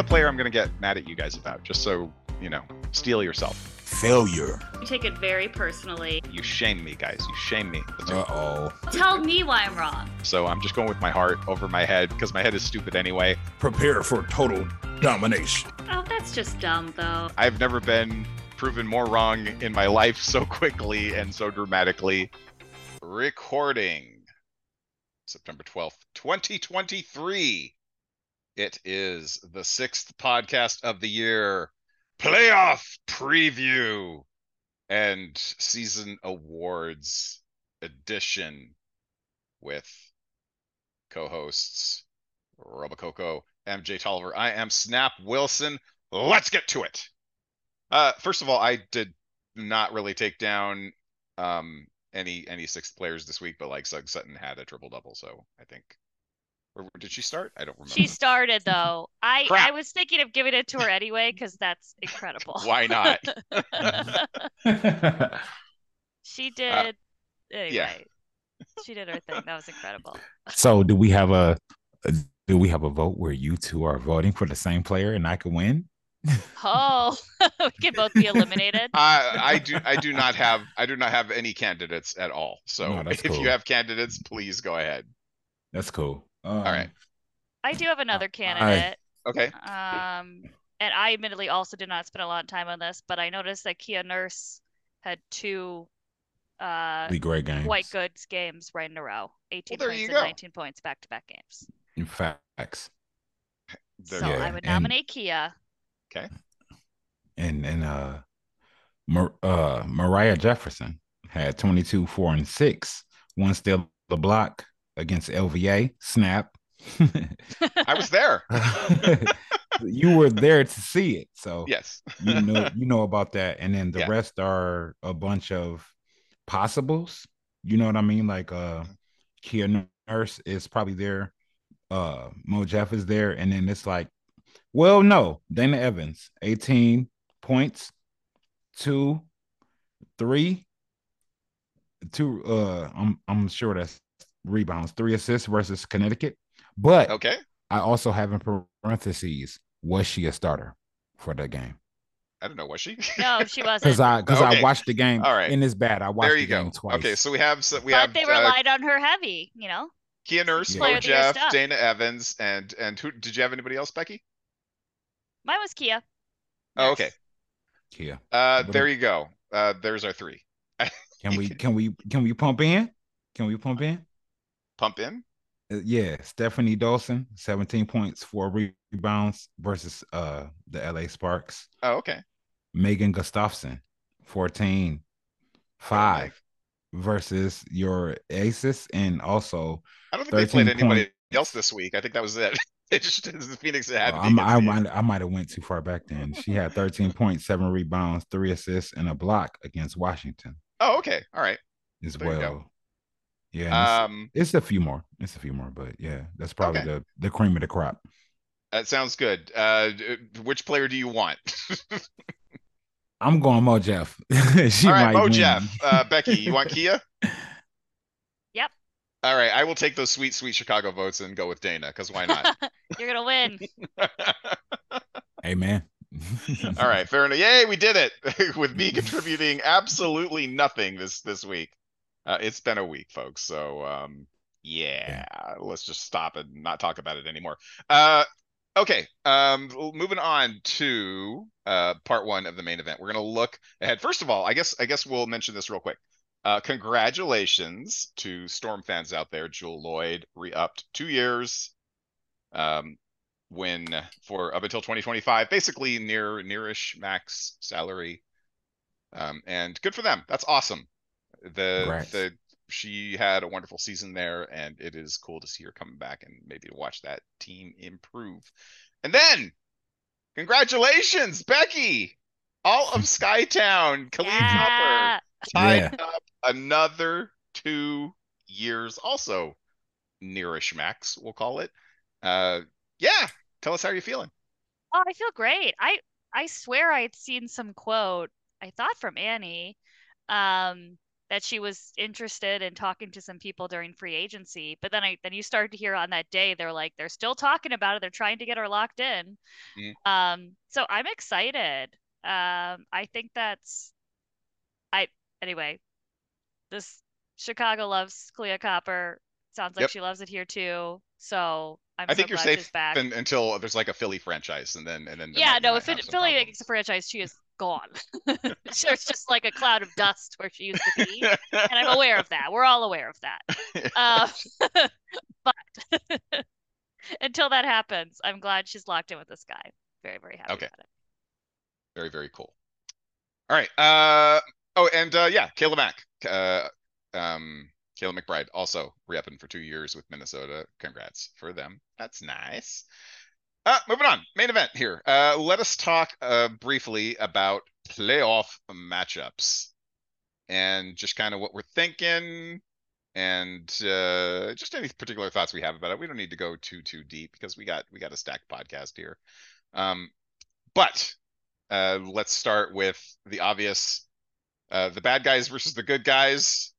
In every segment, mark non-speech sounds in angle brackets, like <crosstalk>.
the player I'm gonna get mad at you guys about, just so you know. steal yourself. Failure. You take it very personally. You shame me, guys. You shame me. Uh oh. Tell me why I'm wrong. So I'm just going with my heart over my head because my head is stupid anyway. Prepare for total domination. Oh, that's just dumb, though. I've never been proven more wrong in my life so quickly and so dramatically. Recording September 12th, 2023. It is the sixth podcast of the year, playoff preview and season awards edition with co hosts Robococo, MJ Tolliver. I am Snap Wilson. Let's get to it. Uh, first of all, I did not really take down um, any any sixth players this week, but like Sug Sutton had a triple double, so I think. Or did she start? I don't remember. She started though. I Crap. I was thinking of giving it to her anyway because that's incredible. <laughs> Why not? <laughs> she uh, did. anyway, yeah. she did her thing. That was incredible. so, do we have a do we have a vote where you two are voting for the same player and I can win? <laughs> Oh, we can both be eliminated. I I do I do not have I do not have any candidates at all. So No, if cool. you have candidates, please go ahead. That's cool. Um, All right. I do have another I- candidate. Okay. Um, and I admittedly also did not spend a lot of time on this, but I noticed that Kia Nurse had two uh Be great games. quite good games right in a row. 18 there points and go. 19 points back to back games. In facts. There so. Yeah, I would and- nominate Kia. Okay. And and uh, Mar- uh Moriah Jefferson had 22, 4, and 6. One still the block against LVA. Snap. <laughs> I was there. <laughs> you were there to see it. So Yes. you know <laughs> you know about that and then the Yeah. rest are a bunch of possibles you know what i mean like uh kia nurse is probably there uh mo jeff is there and then it's like well no dana evans 18 points two three two uh i'm i'm sure that's rebounds three assists versus connecticut but Okay. i also have in parentheses was she a starter for the game I don't know. Was she? No, she <laughs> wasn't. because I because Okay. I watched the game. All right. and it's bad. I watched there the you game twice. Okay, so we have so we but have they uh, relied on her heavy, you know. Kia Nurse, Yeah. Mo Player of the year Jeff. Dana Evans, and and who did you have anybody else, Becky? Mine was Kia. Oh, okay. Kia, Uh, there you go. Uh, there's our three. <laughs> can we <laughs> can we can we pump in? Can we pump in? Pump in. Uh, yeah, Stefanie Dolson, seventeen points, four rebounds versus uh the LA Sparks. Oh, okay. Megan Gustafson, 14, 5 versus your Aces, and also I don't think they played anybody point- else this week. I think that was it. <laughs> It just the Phoenix had. Well, I'm- I might I might have went too far back then. She had 13 points, seven rebounds, three assists, and a block against Washington Oh, okay. All right. as There well. Yeah, and it's- Um, it's, a few more. It's a few more, but yeah, that's probably Okay. the the cream of the crop. that sounds good. Uh, which player do you want? <laughs> I'm going Mo Jeff. <laughs> she All right, might Mo win. Jeff. Uh, Becky, you want <laughs> Kia? Yep. All right, I will take those sweet, sweet Chicago votes and go with Dana because why not? You're gonna win. Hey man. All right, fair enough. Yay, we did it with me contributing absolutely nothing this this week. Uh, it's been a week, folks. So um, yeah, let's just stop and not talk about it anymore. Uh, okay, um, moving on to uh, part one of the main event. We're gonna look ahead. First of all, I guess I guess we'll mention this real quick. Uh, congratulations to Storm fans out there. Jewell Loyd re-upped two years. Um, when for up until 2025, basically near nearish max salary. Um, and good for them. That's awesome. The Congrats. the she had a wonderful season there, and it is cool to see her coming back and maybe to watch that team improve. And then, congratulations, Becky! All of <laughs> Skytown, Kahleah yeah. Copper tied Yeah. up another two years, also nearish max, we'll call it. Uh, yeah, tell us how you're feeling. Oh, I feel great. I I swear I had seen some quote, I thought from Annie, um, that she was interested in talking to some people during free agency. But then I then you started to hear on that day they're like they're still talking about it. They're trying to get her locked in. Mhm. Um, so I'm excited. Um, I think that's I anyway. This Chicago loves Kahleah Copper. Sounds like Yep. she loves it here too. So I'm I so think you're safe back. until there's like a Philly franchise, and then and then. yeah, no, if it, Philly makes a franchise, she is gone. <laughs> There's just like a cloud of dust where she used to be, and I'm aware of that. We're all aware of that. Uh, <laughs> but <laughs> until that happens, I'm glad she's locked in with this guy. Very, very happy Okay. about it. Very, very cool. All right. Uh oh, and uh yeah, Kayla Mack. Uh um Kayla McBride also re-upping for two years with Minnesota. Congrats for them. That's nice. Uh moving on. Main event here. Uh let us talk uh briefly about playoff matchups and just kind of what we're thinking and uh just any particular thoughts we have about it. We don't need to go too too deep because we got we got a stacked podcast here. Um but uh, let's start with the obvious. Uh, the bad guys versus the good guys.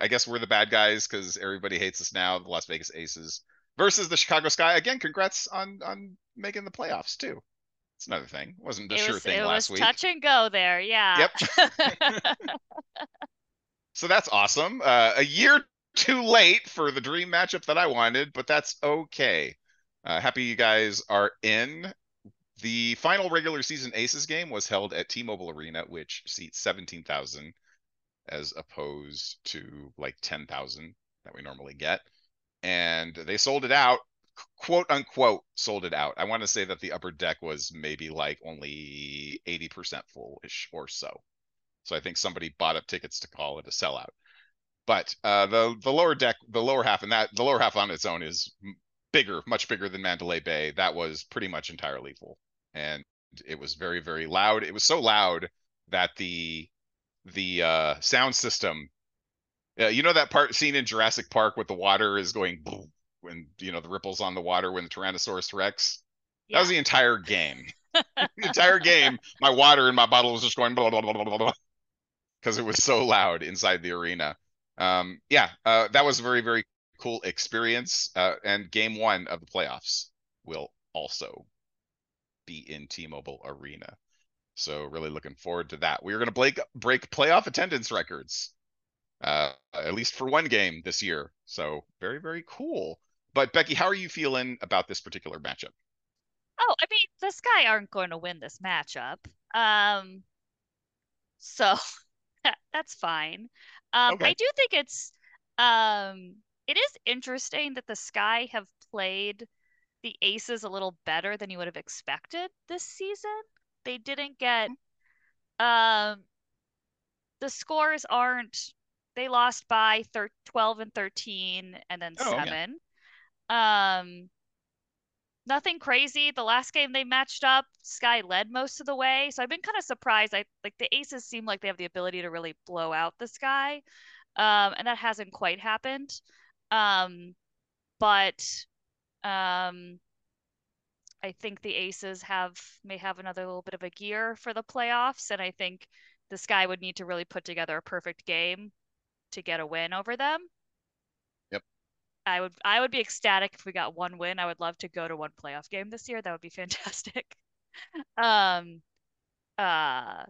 I guess we're the bad guys because everybody hates us now. The Las Vegas Aces versus the Chicago Sky. Again, congrats on on making the playoffs too. It's another thing. Wasn't a It sure was, thing it last was week. touch and go there. Yeah. Yep. <laughs> So that's awesome. Uh, a year too late for the dream matchup that I wanted, but that's okay. Uh, happy you guys are in. The final regular season Aces game was held at T-Mobile Arena, which seats 17,000 as opposed to like 10,000 that we normally get. And they sold it out, quote unquote, sold it out. I want to say that the upper deck was maybe like only 80% full-ish or so. So I think somebody bought up tickets to call it a sellout. But uh, the the lower deck, the lower half, and that the lower half on its own is bigger, much bigger than Mandalay Bay. That was pretty much entirely full, and it was very very loud. It was so loud that the the uh, sound system, uh, you know that part scene in Jurassic Park with the water is going boom, when you know the ripples on the water when the Tyrannosaurus Rex. That was the entire game. <laughs> the entire game, my water in my bottle was just going blah blah blah blah blah blah because it was so loud inside the arena. Um, yeah, uh, that was a very very cool experience. Uh, and game one of the playoffs will also be in T-Mobile Arena. So really looking forward to that. We're gonna break break playoff attendance records, uh, at least for one game this year. So very very cool. But Becky, how are you feeling about this particular matchup? Oh, I mean, the Sky aren't going to win this matchup. Um, so <laughs> that's fine. Um, Okay. I do think it's um, it is interesting that the Sky have played the Aces a little better than you would have expected this season. They didn't get um, the scores aren't they lost by thir 12 and 13 and then Oh, okay. 7. Um, nothing crazy. The last game they matched up, Sky led most of the way. So I've been kind of surprised. I like the Aces seem like they have the ability to really blow out the Sky. Um, and that hasn't quite happened. Um, but um, I think the Aces have may have another little bit of a gear for the playoffs, and I think the Sky would need to really put together a perfect game to get a win over them. Yep. I would I would be ecstatic if we got one win. I would love to go to one playoff game this year. That would be <laughs> fantastic. um uh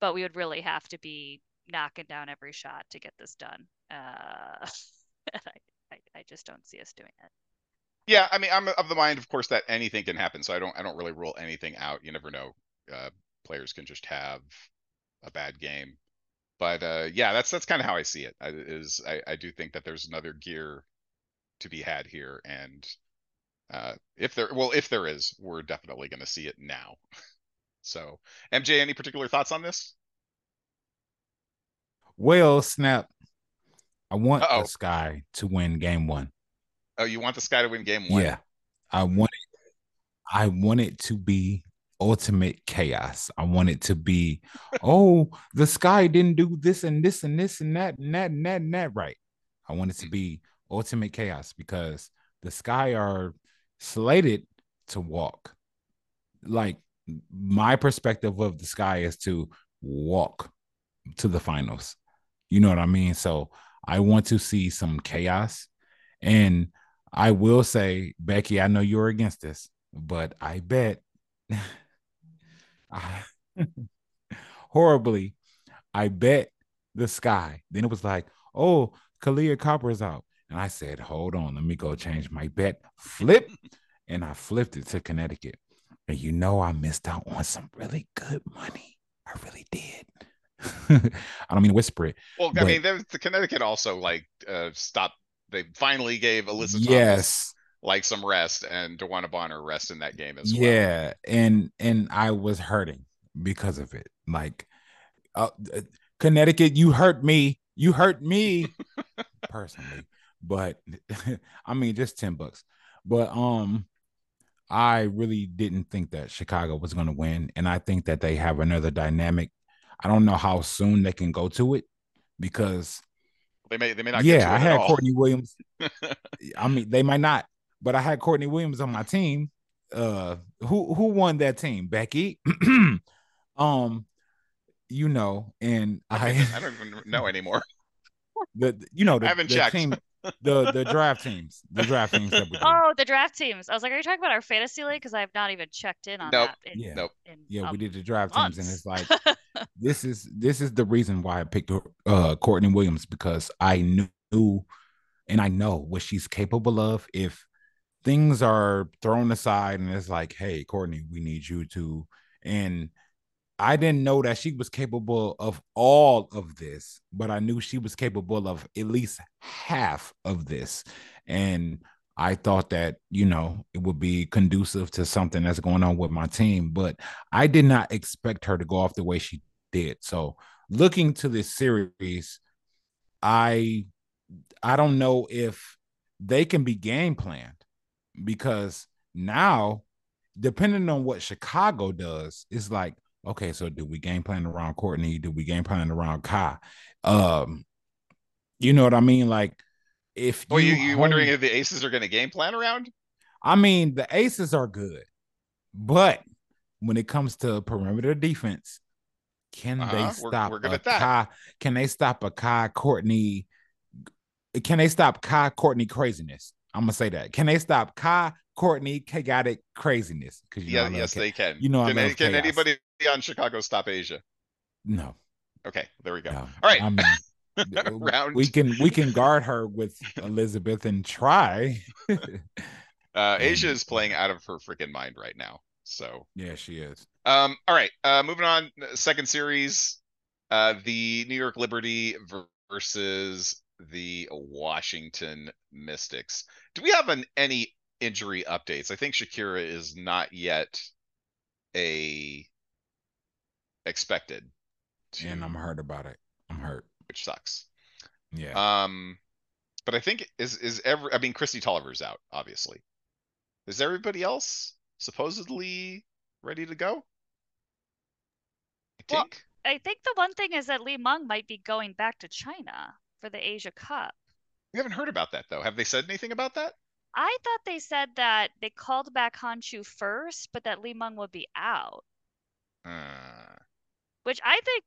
but we would really have to be knocking down every shot to get this done. Uh <laughs> I, I I just don't see us doing it. Yeah, I mean, I'm of the mind, of course, that anything can happen. So I don't, I don't really rule anything out. You never know. Uh, players can just have a bad game. But uh, yeah, that's that's kind of how I see it. I, is I, I do think that there's another gear to be had here, and uh, if there, well, if there is, we're definitely going to see it now. <laughs> So, MJ, any particular thoughts on this? Well, snap. I want Uh-oh. the Sky to win game one. Oh, you want the Sky to win game one? Yeah. I want it, I want it to be ultimate chaos. I want it to be, oh, the sky didn't do this and this and this and that and that and that and that right. I want it to be ultimate chaos because the sky are slated to walk. Like my perspective of the sky is to walk to the finals. You know what I mean? So I want to see some chaos. And I will say, Becky, I know you're against this, but I bet <laughs> <laughs> horribly, I bet the sky. Then it was like, oh, Kahleah Copper is out. And I said, hold on, let me go change my bet. Flip. And I flipped it to Connecticut. And you know, I missed out on some really good money. I really did. <laughs> I don't mean whisper it. Well, I mean, the Connecticut also like uh stopped. They finally gave Alyssa Thomas yes. Like some rest and DeWanna Bonner rest in that game as well. Yeah. And and I was hurting because of it. Like uh, uh, Connecticut, you hurt me. You hurt me <laughs> personally. But <laughs> I mean just 10 bucks. But um I really didn't think that Chicago was going to win and I think that they have another dynamic. I don't know how soon they can go to it because They may they may not. get yeah, I had all. Courtney Williams. <laughs> I mean, they might not, but I had Courtney Williams on my team. Uh, who who won that team? Becky. <clears throat> um, you know, and I, I <laughs> don't even know anymore. the you know the, I haven't the checked. team, <laughs> the the draft teams, the draft teams that we. <laughs> Oh, the draft teams. I was like, are you talking about our fantasy league? Because I have not even checked in on Nope. that. In, Yeah. Nope. in, Yeah, we did the draft teams, and it's like this is this is the reason why I picked uh Courtney Williams because I knew and I know what she's capable of if things are thrown aside and it's like, hey, Courtney, we need you to and I didn't know that she was capable of all of this, but I knew she was capable of at least half of this. And I thought that, you know, it would be conducive to something that's going on with my team, but I did not expect her to go off the way she did. So, looking to this series, I I don't know if they can be game planned because now, depending on what Chicago does, it's like, okay, so do we game plan around Courtney? Do we game plan around Kai? Um, you know what I mean? Like, if Well, you you hone- wondering if the Aces are going to game plan around? I mean, the aces are good, but when it comes to perimeter defense, can Uh-huh, they we're- stop we're a that. Kai? Can they stop a Kai Courtney? Can they stop Kai Courtney craziness? I'm gonna say that. Can they stop Kai Courtney chaotic craziness? Because you know, I Yeah, yes, they can. you know I can, love can anybody on Chicago stop A'ja? no, Okay, there we go. no. All right. I mean, <laughs> Round. we can we can guard her with Elizabeth and try. <laughs> Uh, A'ja is playing out of her freaking mind right now. So, yeah, she is. um, all right. Uh, moving on. Second series. Uh, the New York Liberty versus the Washington Mystics. Do we have an any injury updates? I think Shakira is not yet a expected. To, And I'm hurt about it. I'm hurt. which sucks. Yeah. Um, but I think is is every. I mean, Kristi Toliver's out, obviously. Is everybody else supposedly ready to go? I Well, think. I think the one thing is that Li Meng might be going back to China for the Asia Cup. We haven't heard about that though. Have they said anything about that? I thought they said that they called back Han Xu first, but that Li Meng would be out, Uh, which I think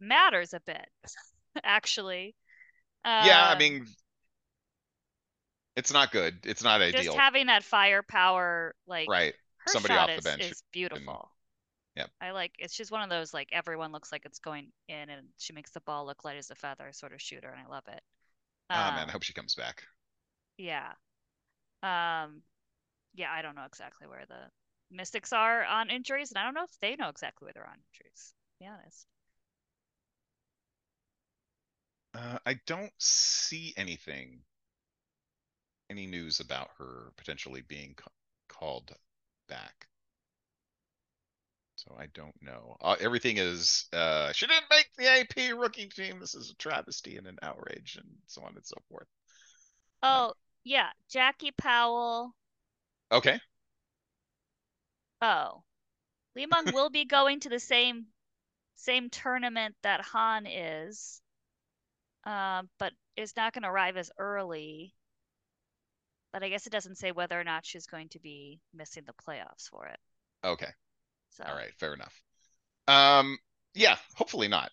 matters a bit, <laughs> actually. yeah, I Um, mean, it's not good. It's not just ideal, Just having that firepower, like right? somebody off the is, bench is beautiful. Yep. I like it's just one of those like everyone looks like it's going in and she makes the ball look light as a feather sort of shooter and I love it. Ah man, Um, I hope she comes back. Yeah. Um yeah, I don't know exactly where the Mystics are on injuries, and I don't know if they know exactly where they're on injuries, to be honest. Uh, I don't see anything, any news about her potentially being ca- called back. So I don't know. Uh, everything is, uh, she didn't make the AP rookie team. This is a travesty and an outrage and so on and so forth. Oh, yeah, Jackie Powell. Okay. Oh. Li Meng <laughs> will be going to the same same tournament that Han is. Um, but is not going to arrive as early. But I guess it doesn't say whether or not she's going to be missing the playoffs for it. Okay. So All right. Fair enough. Um, yeah, hopefully not.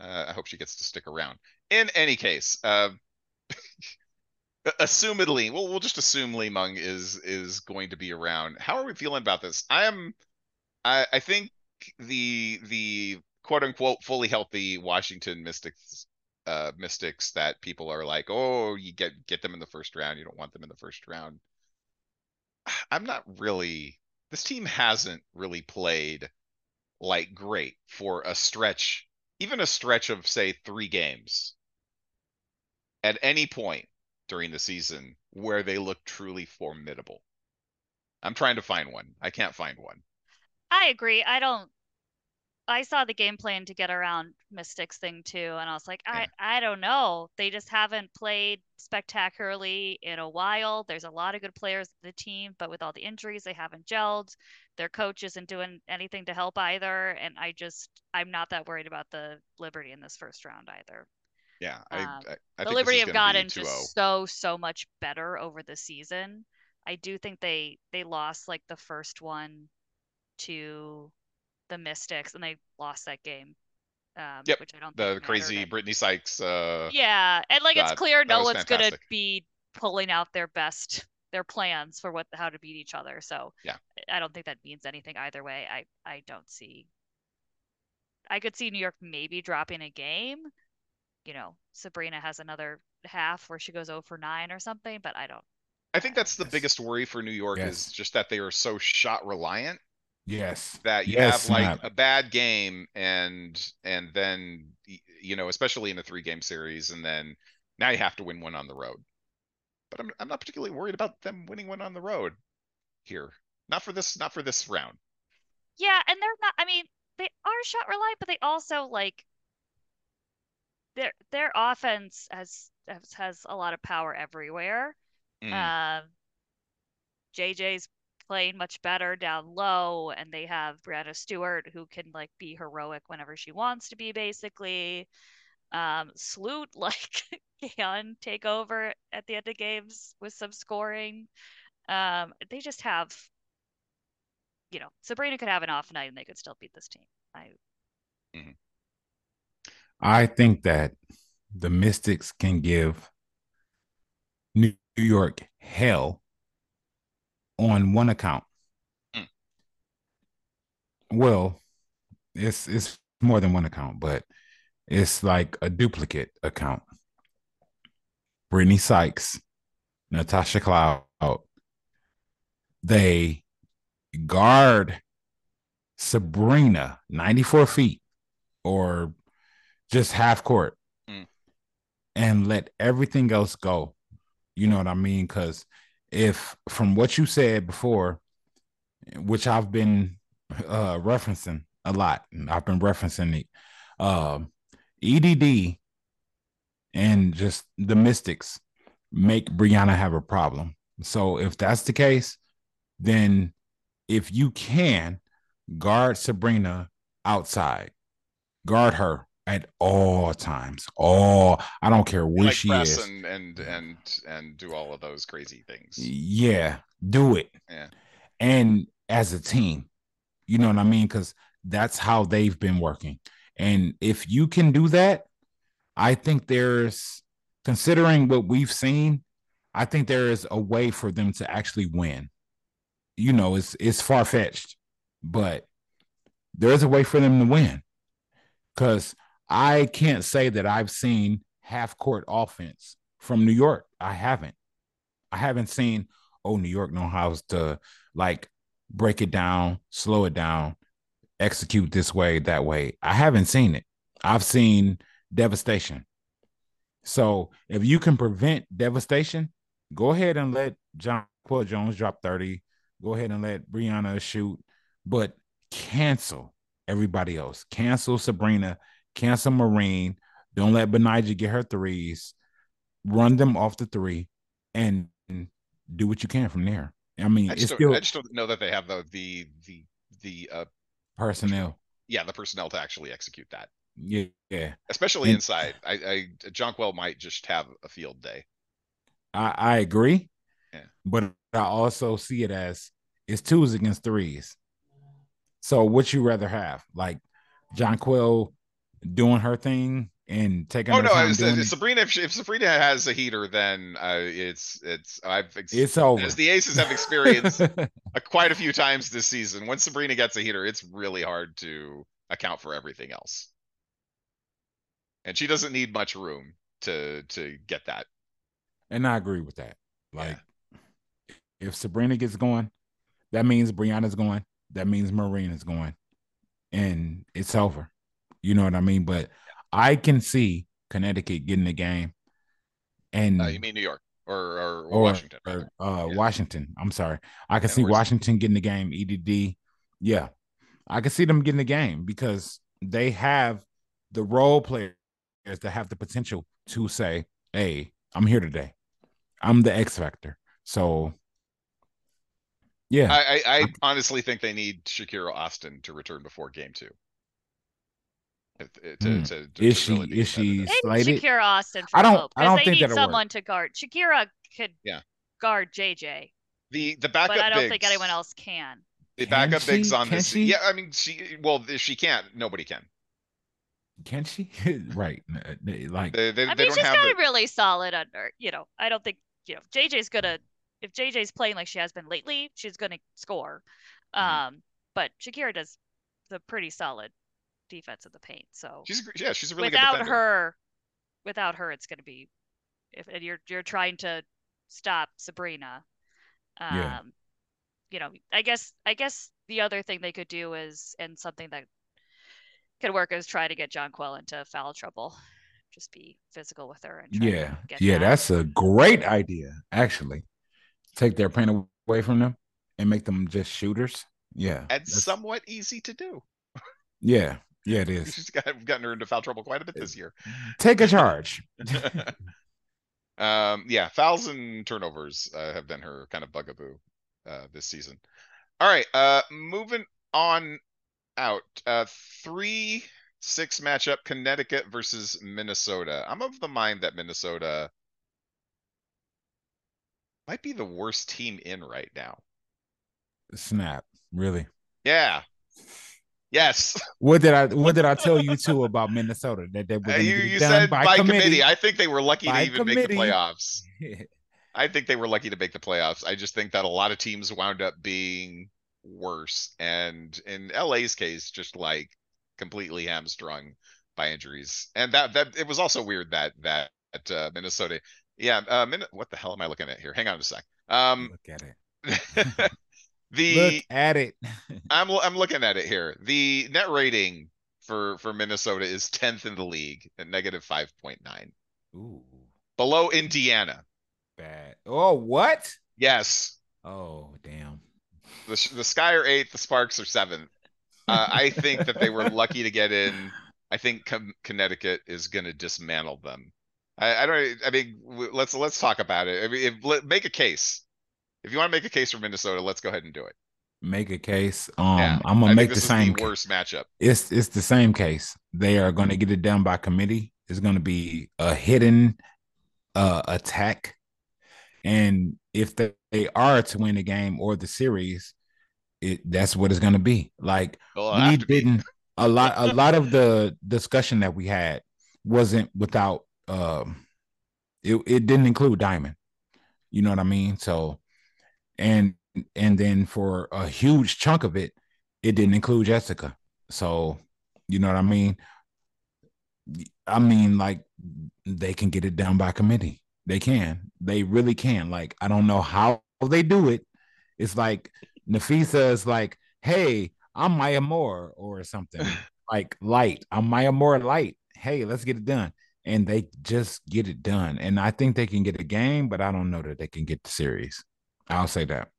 Uh, I hope she gets to stick around. In any case, uh, <laughs> assumedly, well, we'll just assume Li Meng is is going to be around. How are we feeling about this? I am, I I think the the quote unquote fully healthy Washington Mystics uh Mystics that people are like, oh, you get get them in the first round, you don't want them in the first round. <sighs> I'm not really. This team hasn't really played like great for a stretch, even a stretch of say three games at any point during the season where they look truly formidable. I'm trying to find one. I can't find one. I agree. I don't. I saw the game plan to get around Mystics thing too, and I was like, Yeah. I I don't know. They just haven't played spectacularly in a while. There's a lot of good players in the team, but with all the injuries, they haven't gelled. Their coach isn't doing anything to help either, and I just I'm not that worried about the Liberty in this first round either. Yeah, I, Um, I, I the Liberty have gotten just so so much better over the season. I do think they they lost like the first one to the Mystics, and they lost that game. Um, Yep, which I don't the think crazy mattered. Brittney Sykes. Uh, Yeah, and like it's clear no was one's gonna be pulling out their best their plans for what how to beat each other. So Yeah. I don't think that means anything either way. I I don't see. I could see New York maybe dropping a game. You know, Sabrina has another half where she goes 0 for 9 or something, but I don't. I think that's the Yes. biggest worry for New York Yes. is just that they are so shot reliant Yes. that you Yes, have like Snap. a bad game and and then you know especially in a three game series and then now you have to win one on the road. But I'm I'm not particularly worried about them winning one on the road here. Not for this not for this round. Yeah, and they're not. I mean, they are shot reliant, but they also like their their offense has has, has a lot of power everywhere. Mm, Um, JJ's playing much better down low, and they have Breanna Stewart who can like be heroic whenever she wants to be, basically. Um, Sloot <laughs> like can take over at the end of games with some scoring. Um, they just have, you know, Sabrina could have an off night and they could still beat this team. I I think that the Mystics can give New York hell on one account. Mm. Well, it's it's more than one account, but it's like a duplicate account. Brittney Sykes, Natasha Cloud, they guard Sabrina 94 feet or just half court Mm. and let everything else go. You know what I mean? Because if from what you said before, which I've been uh, referencing a lot, and I've been referencing it, um, EDD and just the Mystics make Breanna have a problem. So if that's the case, then if you can guard Sabrina outside, guard her at all times. All I don't care where like she is. and and and and do all of those crazy things. Yeah, do it. Yeah. And as a team, you know what I mm-hmm. mean? Because that's how they've been working. And if you can do that, I think there's, considering what we've seen, I think there is a way for them to actually win. You know, it's it's far fetched, but there is a way for them to win. Because I can't say that I've seen half court offense from New York. I haven't. I haven't seen, oh, New York know how to like break it down, slow it down, execute this way, that way. I haven't seen it. I've seen devastation. So if you can prevent devastation, go ahead and let John Paul Jones drop 30. Go ahead and let Breanna shoot, but cancel everybody else. Cancel Sabrina, cancel Marine. Don't let Benija get her threes. Run them off the three and do what you can from there. I mean, I just, don't, still I just don't know that they have the the the the uh personnel. yeah the personnel to actually execute that, Yeah, yeah. especially And- inside. I I Jonquel might just have a field day. I, I agree. Yeah. But I also see it as it's twos against threes. So what you rather have? Like Jonquel doing her thing and taking Oh her no, I time doing it, Sabrina. If, if Sabrina has a heater, then uh, it's it's I've ex- it's over. as the Aces have experienced <laughs> uh, quite a few times this season. Once Sabrina gets a heater, it's really hard to account for everything else. And she doesn't need much room to to get that. and I agree with that. Yeah. Like, if Sabrina gets going, that means Breanna's going. That means Marina's going, and it's over. You know what I mean? But I can see Connecticut getting the game, and Uh, you mean New York or or, or Washington? or, uh, Yeah. Washington. I'm sorry. I can Yeah, see Washington getting the game. EDD. Yeah, I can see them getting the game because they have the role players that have the potential to say, "Hey, I'm here today. I'm the X factor." So, yeah, I, I, I honestly think they need Shakira Austin to return before game two. If- To, Hmm. to, to, is to she really is she. Maybe slated? Shakira Austin for I don't- hope I don't because they think need that'll work. someone to guard. Shakira could Yeah. guard JJ, The the backup but I don't bigs, think anyone else can. The Can backup bigs she? on Can this. she? Yeah, I mean, she. Well, she can't. Nobody can. Can she? <laughs> right. Like, They, they, I they mean, don't she's have got the, it really solid under. You know, I don't think you know JJ's gonna. If JJ's playing like she has been lately, she's gonna score. Mhm. Um, but Shakira does the pretty solid defense in the paint. So She's yeah, she's a really without good defender. her, without her, it's gonna be. If and you're you're trying to stop Sabrina, um, Yeah. you know, I guess I guess the other thing they could do is and something that could work is try to get Jonquel into foul trouble. Just be physical with her and try to yeah, get yeah, that. that's a great idea. Actually, take their paint away from them and make them just shooters. Yeah, And that's- somewhat easy to do. yeah, yeah, it is. She's got, gotten her into foul trouble quite a bit this year. <laughs> Take a charge. <laughs> um, yeah, fouls and turnovers uh, have been her kind of bugaboo uh, this season. All right, uh, moving on out. Uh, three six matchup: Connecticut versus Minnesota. I'm of the mind that Minnesota might be the worst team in right now. Snap. Really. Yeah. Yes. What did I What did I tell you too about Minnesota? That they were Uh, you you done said by, committee. committee. I think they were lucky to By even make the playoffs. <laughs> I think they were lucky to make the playoffs. I just think that a lot of teams wound up being worse. And in LA's case, just like completely hamstrung by injuries. And that that it was also weird that that uh, Minnesota. Yeah, uh, Min- what the hell am I looking at here? Hang on a sec. Um, Look at it. <laughs> <laughs> the Look at it. <laughs> I'm I'm looking at it here. The net rating for for Minnesota is 10th in the league at negative 5.9. Ooh, Below Indiana. bad. Oh, what? Yes. Oh, damn. The the Sky are 8th, the Sparks are 7th. Uh, I think that they were lucky to get in. I think Com- Connecticut is going to dismantle them. I, I don't I mean let's let's talk about it. I mean if, let, make a case. If you want to make a case for Minnesota, let's go ahead and do it. Make a case. Um, Yeah, I'm gonna I make the same. the worst matchup. it's it's the same case. They are going to get it done by committee. It's going to be a hidden uh attack, and if they, they are to win the game or the series, it that's what it's going to be. Like we didn't a lot a lot of the discussion that we had wasn't without um it, it didn't include diamond you know what i mean so and and then for a huge chunk of it it didn't include jessica. So you know what i mean? I mean like they can get it done by committee. They can. They really can. Like i don't know how they do it. It's like napheesa is like hey i'm maya moore or something. <laughs> Like light. I'm maya moore light. Hey let's get it done. And they just get it done. And i think they can get a game but i don't know that they can get the series i'll say that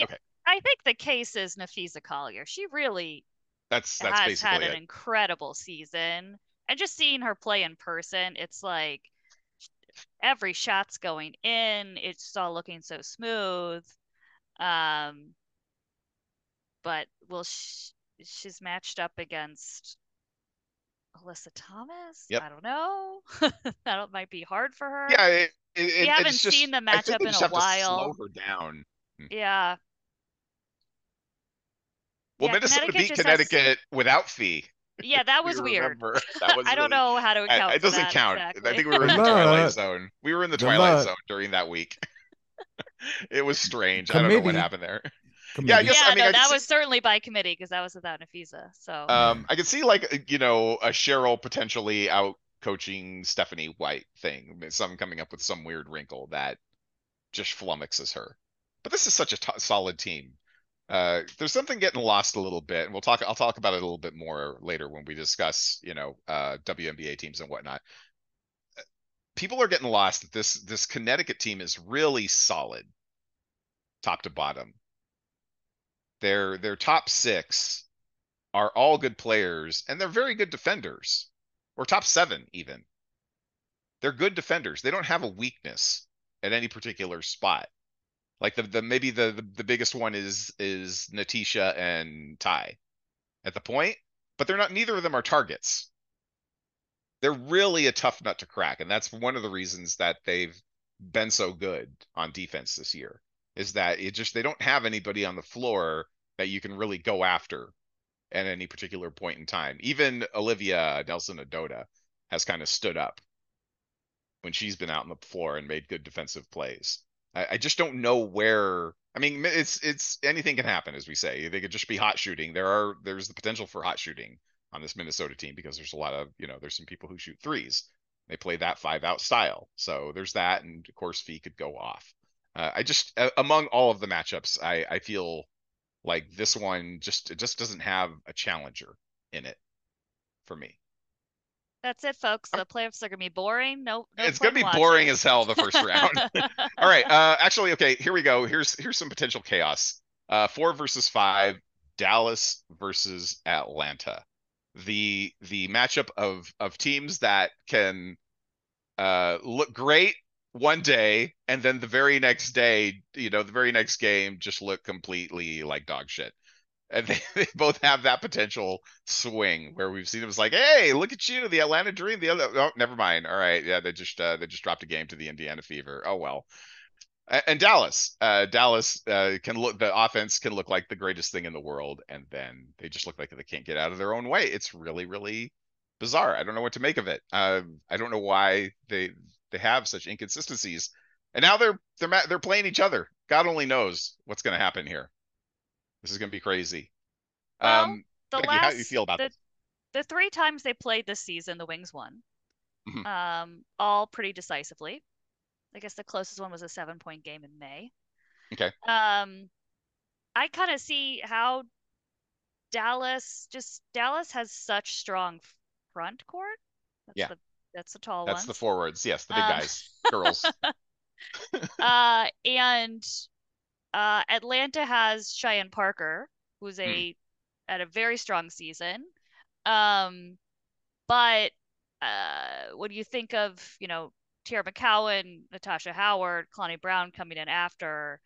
Okay, I think the case is Napheesa Collier. She really That's that's has had an it. incredible season. And just seeing her play in person, it's like every shot's going in. It's all looking so smooth. Um, but will sh she's matched up against Alyssa Thomas? Yep. I don't know. <laughs> that might be hard for her. Yeah, it, it, it- We haven't it's just, seen the matchup in a have to while. slow her down. Yeah. Well, Yeah, Minnesota Connecticut beat just has- Connecticut without fee Yeah, that We was weird. <laughs> That was I don't really- know how to I- account. It doesn't that count. Exactly. I think we were in the Twilight. Zone. We were in the Twilight. Zone during that week. <laughs> it was strange. I don't know what happened there. Committee. Yeah, I guess- yeah, I mean, no, I can that see- was certainly by committee because that was without Napheesa. So Um, I can see like you know a Cheryl potentially out coaching Stephanie White thing. Some coming up with some weird wrinkle that just flummoxes her. But this is such a t- solid team. Uh, there's something getting lost a little bit, and we'll talk. I'll talk about it a little bit more later when we discuss, you know, uh, WNBA teams and whatnot. People are getting lost that this this Connecticut team is really solid, top to bottom. Their their top six are all good players, and they're very good defenders, or top seven even. They're good defenders. They don't have a weakness at any particular spot. Like the the maybe the the, the biggest one is is Natisha and Ty at the point, but they're not. Neither of them are targets. They're really a tough nut to crack, and that's one of the reasons that they've been so good on defense this year. Is that it just they don't have anybody on the floor that you can really go after at any particular point in time. Even Olivia Nelson-Ododa has kind of stood up when she's been out on the floor and made good defensive plays. I, I just don't know where. I mean, it's it's anything can happen, as we say. They could just be hot shooting. There are there's the potential for hot shooting on this Minnesota team because there's a lot of you know there's some people who shoot threes. They play that five out style, so there's that, and of course, Fee could go off. Uh, I just uh, among all of the matchups, I I feel like this one just it just doesn't have a challenger in it for me. that's it, folks. The playoffs are gonna be boring. No, no it's gonna be boring as hell the first round. <laughs> <laughs> All right. Uh actually, okay, here we go. Here's here's some potential chaos. Uh four versus five, Dallas versus Atlanta. The the matchup of of teams that can uh look great one day and then the very next day, you know, the very next game just look completely like dog shit. And <laughs> they, they both have that potential swing where we've seen it was like, hey, look at you, the Atlanta Dream. The other, oh, never mind. All right, yeah, they just uh, they just dropped a game to the Indiana Fever. Oh well. And Dallas, uh, Dallas uh, can look. The offense can look like the greatest thing in the world, and then they just look like they can't get out of their own way. It's really, really bizarre. I don't know what to make of it. Uh, I don't know why they they have such inconsistencies, and now they're they're they're playing each other. God only knows what's going to happen here. This is going to be crazy. Well, um, the Becky, last how do you feel about the, this? the three times they played this season, the Wings won. Mhm. Um, all pretty decisively. I guess the closest one was a seven point game in May. Okay. Um, I kind of see how Dallas just Dallas has such strong front court. That's Yeah. the that's the tall one. That's the forwards. Yes, the big Um, guys, girls. <laughs> uh, and uh, Atlanta has Cheyenne Parker, who's a at a very strong season. Um, but uh, what do you think of you know Teaira McCowan, Natasha Howard, Kalani Brown coming in after?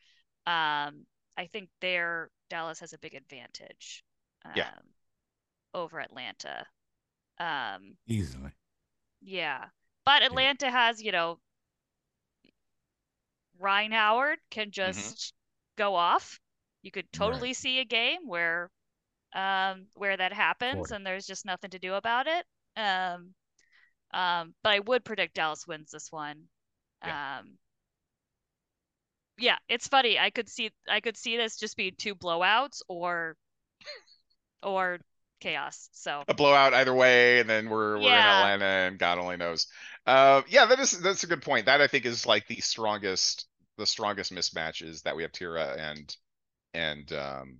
Um, I think there Dallas has a big advantage. Um, Yeah. Over Atlanta. Um, easily. Yeah. But Atlanta has, you know, Rhyne Howard can just go off. You could Right. totally see a game where um where that happens and there's just nothing to do about it. Um um but I would predict Dallas wins this one. Um yeah, it's funny. I could see I could see this just being two blowouts or or chaos. So a blowout either way, and then we're we're Yeah. in Atlanta, and God only knows. Uh, yeah, that is that's a good point. That I think is like the strongest the strongest mismatches that we have Teaira and and um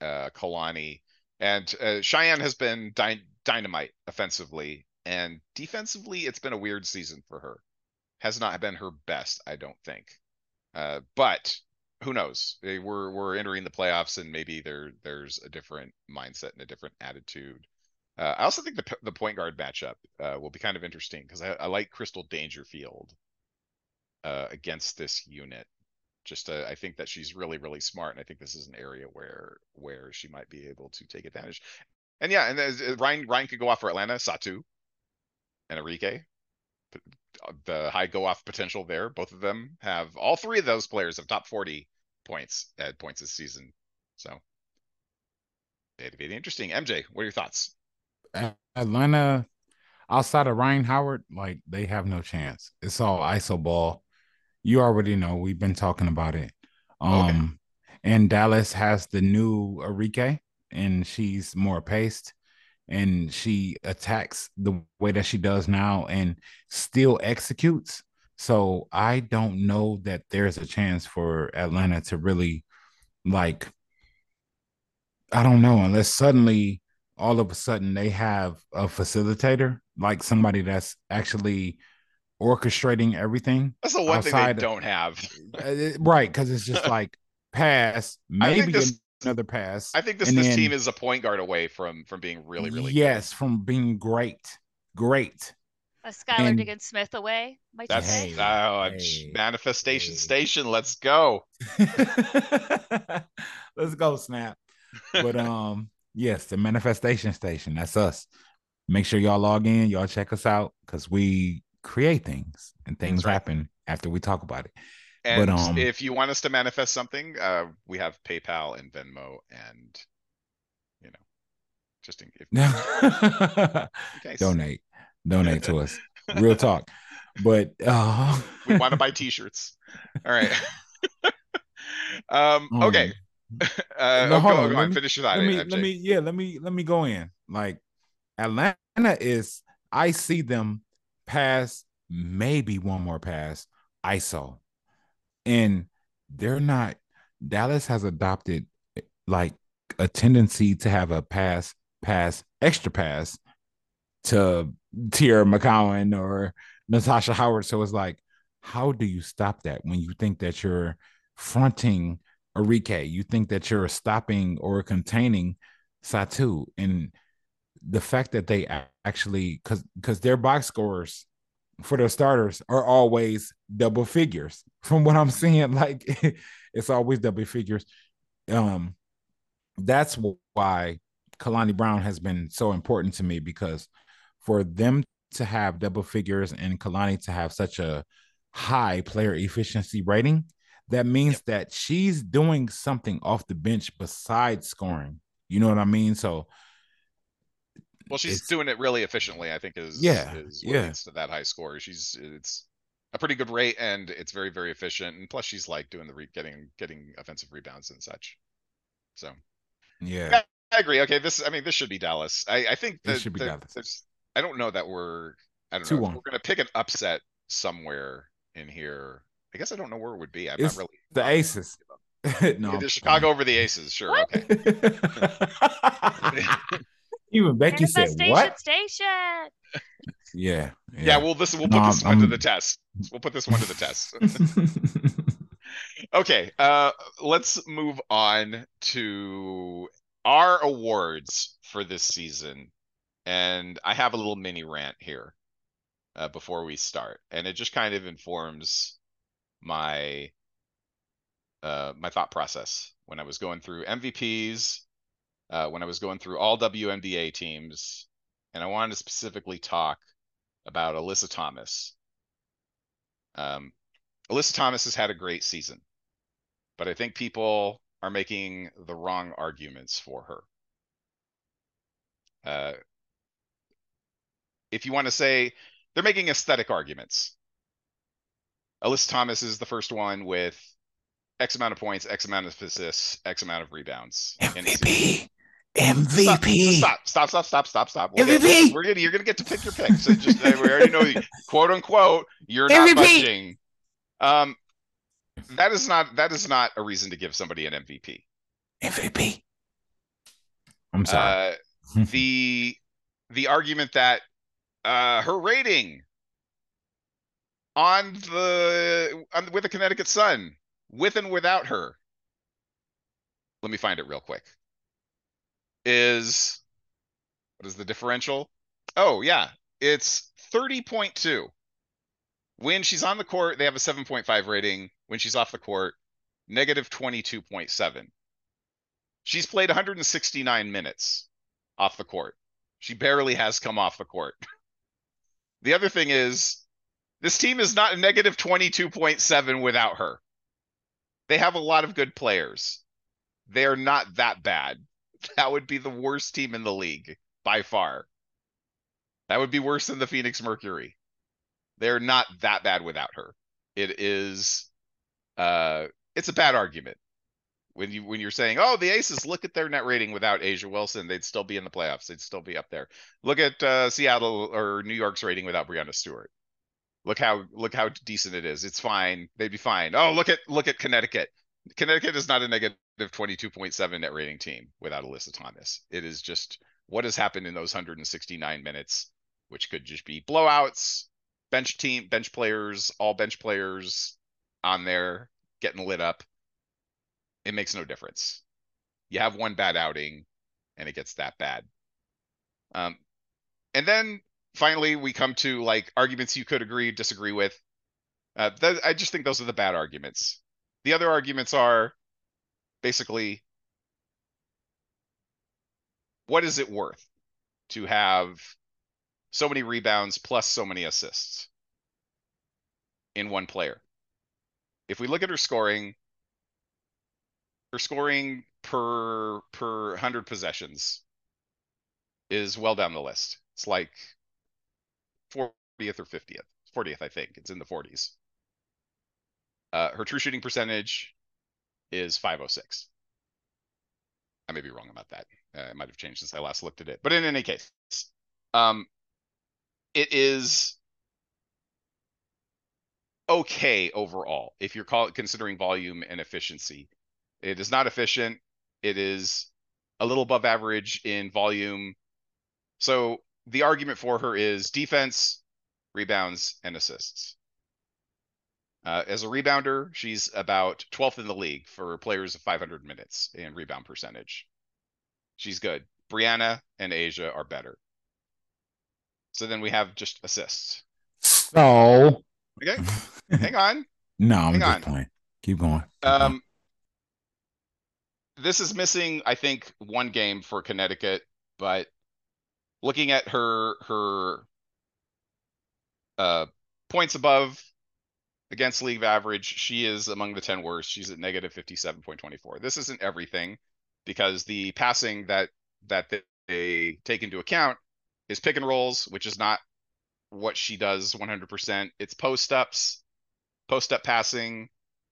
uh Kalani and uh, Cheyenne has been dy- dynamite offensively and defensively. It's been a weird season for her. Has not been her best, I don't think. Uh, but who knows? Eh, We're we're entering the playoffs, and maybe there there's a different mindset and a different attitude. Uh, I also think the the point guard matchup uh, will be kind of interesting because I, I like Crystal Dangerfield uh, against this unit. Just uh, I think that she's really really smart, and I think this is an area where where she might be able to take advantage. And yeah, and uh, Rhyne Rhyne could go off for Atlanta, Satou, and Arike. Uh, The high go off potential there. Both of them have all three of those players have top forty points at points this season. So it'd be interesting. MJ, what are your thoughts? Atlanta, outside of Rhyne Howard, like they have no chance. It's all iso ball. You already know. We've been talking about it. Um, okay. and Dallas has the new Arike, and she's more paced, and she attacks the way that she does now, and still executes. So I don't know that there's a chance for Atlanta to really like I don't know unless suddenly all of a sudden they have a facilitator, like somebody that's actually orchestrating everything. That's the one thing they don't have. Uh, right, because it's just like <laughs> pass, maybe this, another pass. I think this this then, team is a point guard away from from being really, really yes, good. from being great. Great. A Skylar Diggins Smith away, might that's, you say? Oh, hey, manifestation hey. station. Let's go. <laughs> let's go, Snap. But <laughs> um, yes, the manifestation station. That's us. Make sure y'all log in, y'all check us out because we create things and things right. happen after we talk about it. And but, um, if you want us to manifest something, uh, we have PayPal and Venmo, and you know, just in, if, <laughs> in donate donate to us. <laughs> Real talk. But uh we want to <laughs> buy t-shirts. All right. um okay. Uh, no, oh, hold go, on. Go on. Finish your thought. Let me, let me, yeah, let me, let me go in. Like Atlanta is, I see them pass maybe one more pass ISO, and they're not. Dallas has adopted like a tendency to have a pass, pass, extra pass to Teaira McCowan or Natasha Howard. So it's like, how do you stop that when you think that you're fronting Arike? You think that you're stopping or containing Satou. And the fact that they actually because because their box scores for their starters are always double figures. <laughs> From what I'm seeing, like <laughs> it's always double figures. Um, that's why Kalani Brown has been so important to me because for them to have double figures and Kalani to have such a high player efficiency rating, that means yep. that she's doing something off the bench besides scoring. You know what I mean? So well, she's doing it really efficiently, I think is yeah, is what yeah. to that high score. She's it's a pretty good rate and it's very, very efficient. And plus she's like doing the re- getting getting offensive rebounds and such. So yeah. I agree. Okay, this I mean this should be Dallas. I, I think that, should be Dallas. I don't know that we're I don't know. We're gonna pick an upset somewhere in here. I guess I don't know where it would be. I'm it's not really the Aces. <laughs> no, the Chicago over the Aces. Sure. What? Okay. <laughs> <laughs> Even Becky said, "What?" Station. Yeah, yeah. Yeah. Well, this we'll put no, this I'm, one to the test. We'll put this one to the test. <laughs> okay. Uh, let's move on to our awards for this season and I have a little mini rant here uh, before we start, and it just kind of informs my uh, my thought process when I was going through MVPs, uh, when I was going through all WNBA teams, and I wanted to specifically talk about Alyssa Thomas. Um, Alyssa Thomas has had a great season, but I think people are making the wrong arguments for her. Uh, if you want to say they're making aesthetic arguments. Alyssa Thomas is the first one with X amount of points, X amount of assists, X amount of rebounds. MVP. MVP. Stop, stop, stop, stop, stop, stop. We're MVP. Gonna, we're gonna, you're gonna get to pick your pick. So just we already know, quote unquote, you're not MVP. budging. Um, that is not that is not a reason to give somebody an MVP. MVP. I'm sorry. Uh, <laughs> the the argument that uh, her rating on the on, with the Connecticut Sun, with and without her. Let me find it real quick. Is what is the differential? Oh yeah, it's 30.2. When she's on the court, they have a 7.5 rating. When she's off the court, negative 22.7. She's played 169 minutes off the court. She barely has come off the court. <laughs> The other thing is this team is not a negative 22.7 without her. They have a lot of good players. They are not that bad. <laughs> That would be the worst team in the league by far That would be worse than the Phoenix Mercury. They're not that bad without her. It is uh it's a bad argument. When you when you're saying, "Oh, the Aces look at their net rating without A'ja Wilson, they'd still be in the playoffs. They'd still be up there. Look at uh, Seattle or New York's rating without Breanna Stewart. Look how look how decent it is. It's fine. They'd be fine. Oh, look at look at Connecticut. Connecticut is not a negative 22.7 net rating team without Alyssa Thomas. It is just what has happened in those 169 minutes, which could just be blowouts, bench team, bench players, all bench players on there getting lit up. It makes no difference. You have one bad outing and it gets that bad. Um, and then finally we come to like arguments you could agree, disagree with. Uh, th- I just think those are the bad arguments. The other arguments are basically what is it worth to have so many rebounds plus so many assists in one player? If we look at her scoring, her scoring per per 100 possessions is well down the list. It's like 40th or 50th. 40th, I think. It's in the 40s. Uh, her true shooting percentage is 506. I may be wrong about that. Uh, it might have changed since I last looked at it. But in any case, um, it is okay overall if you're call- considering volume and efficiency. It is not efficient. It is a little above average in volume. So the argument for her is defense, rebounds, and assists. Uh, as a rebounder, she's about 12th in the league for players of 500 minutes in rebound percentage. She's good. Breanna and A'ja are better. So then we have just assists. So Okay, <laughs> hang on. no, I'm Hang just on. playing. Keep going. Keep going. Um, this is missing, I think, one game for Connecticut, but looking at her her uh points above against league average, she is among the 10 worst. She's at negative 57.24. This isn't everything because the passing that that they, take into account is pick and rolls, which is not what she does 100%. It's post ups, post up passing.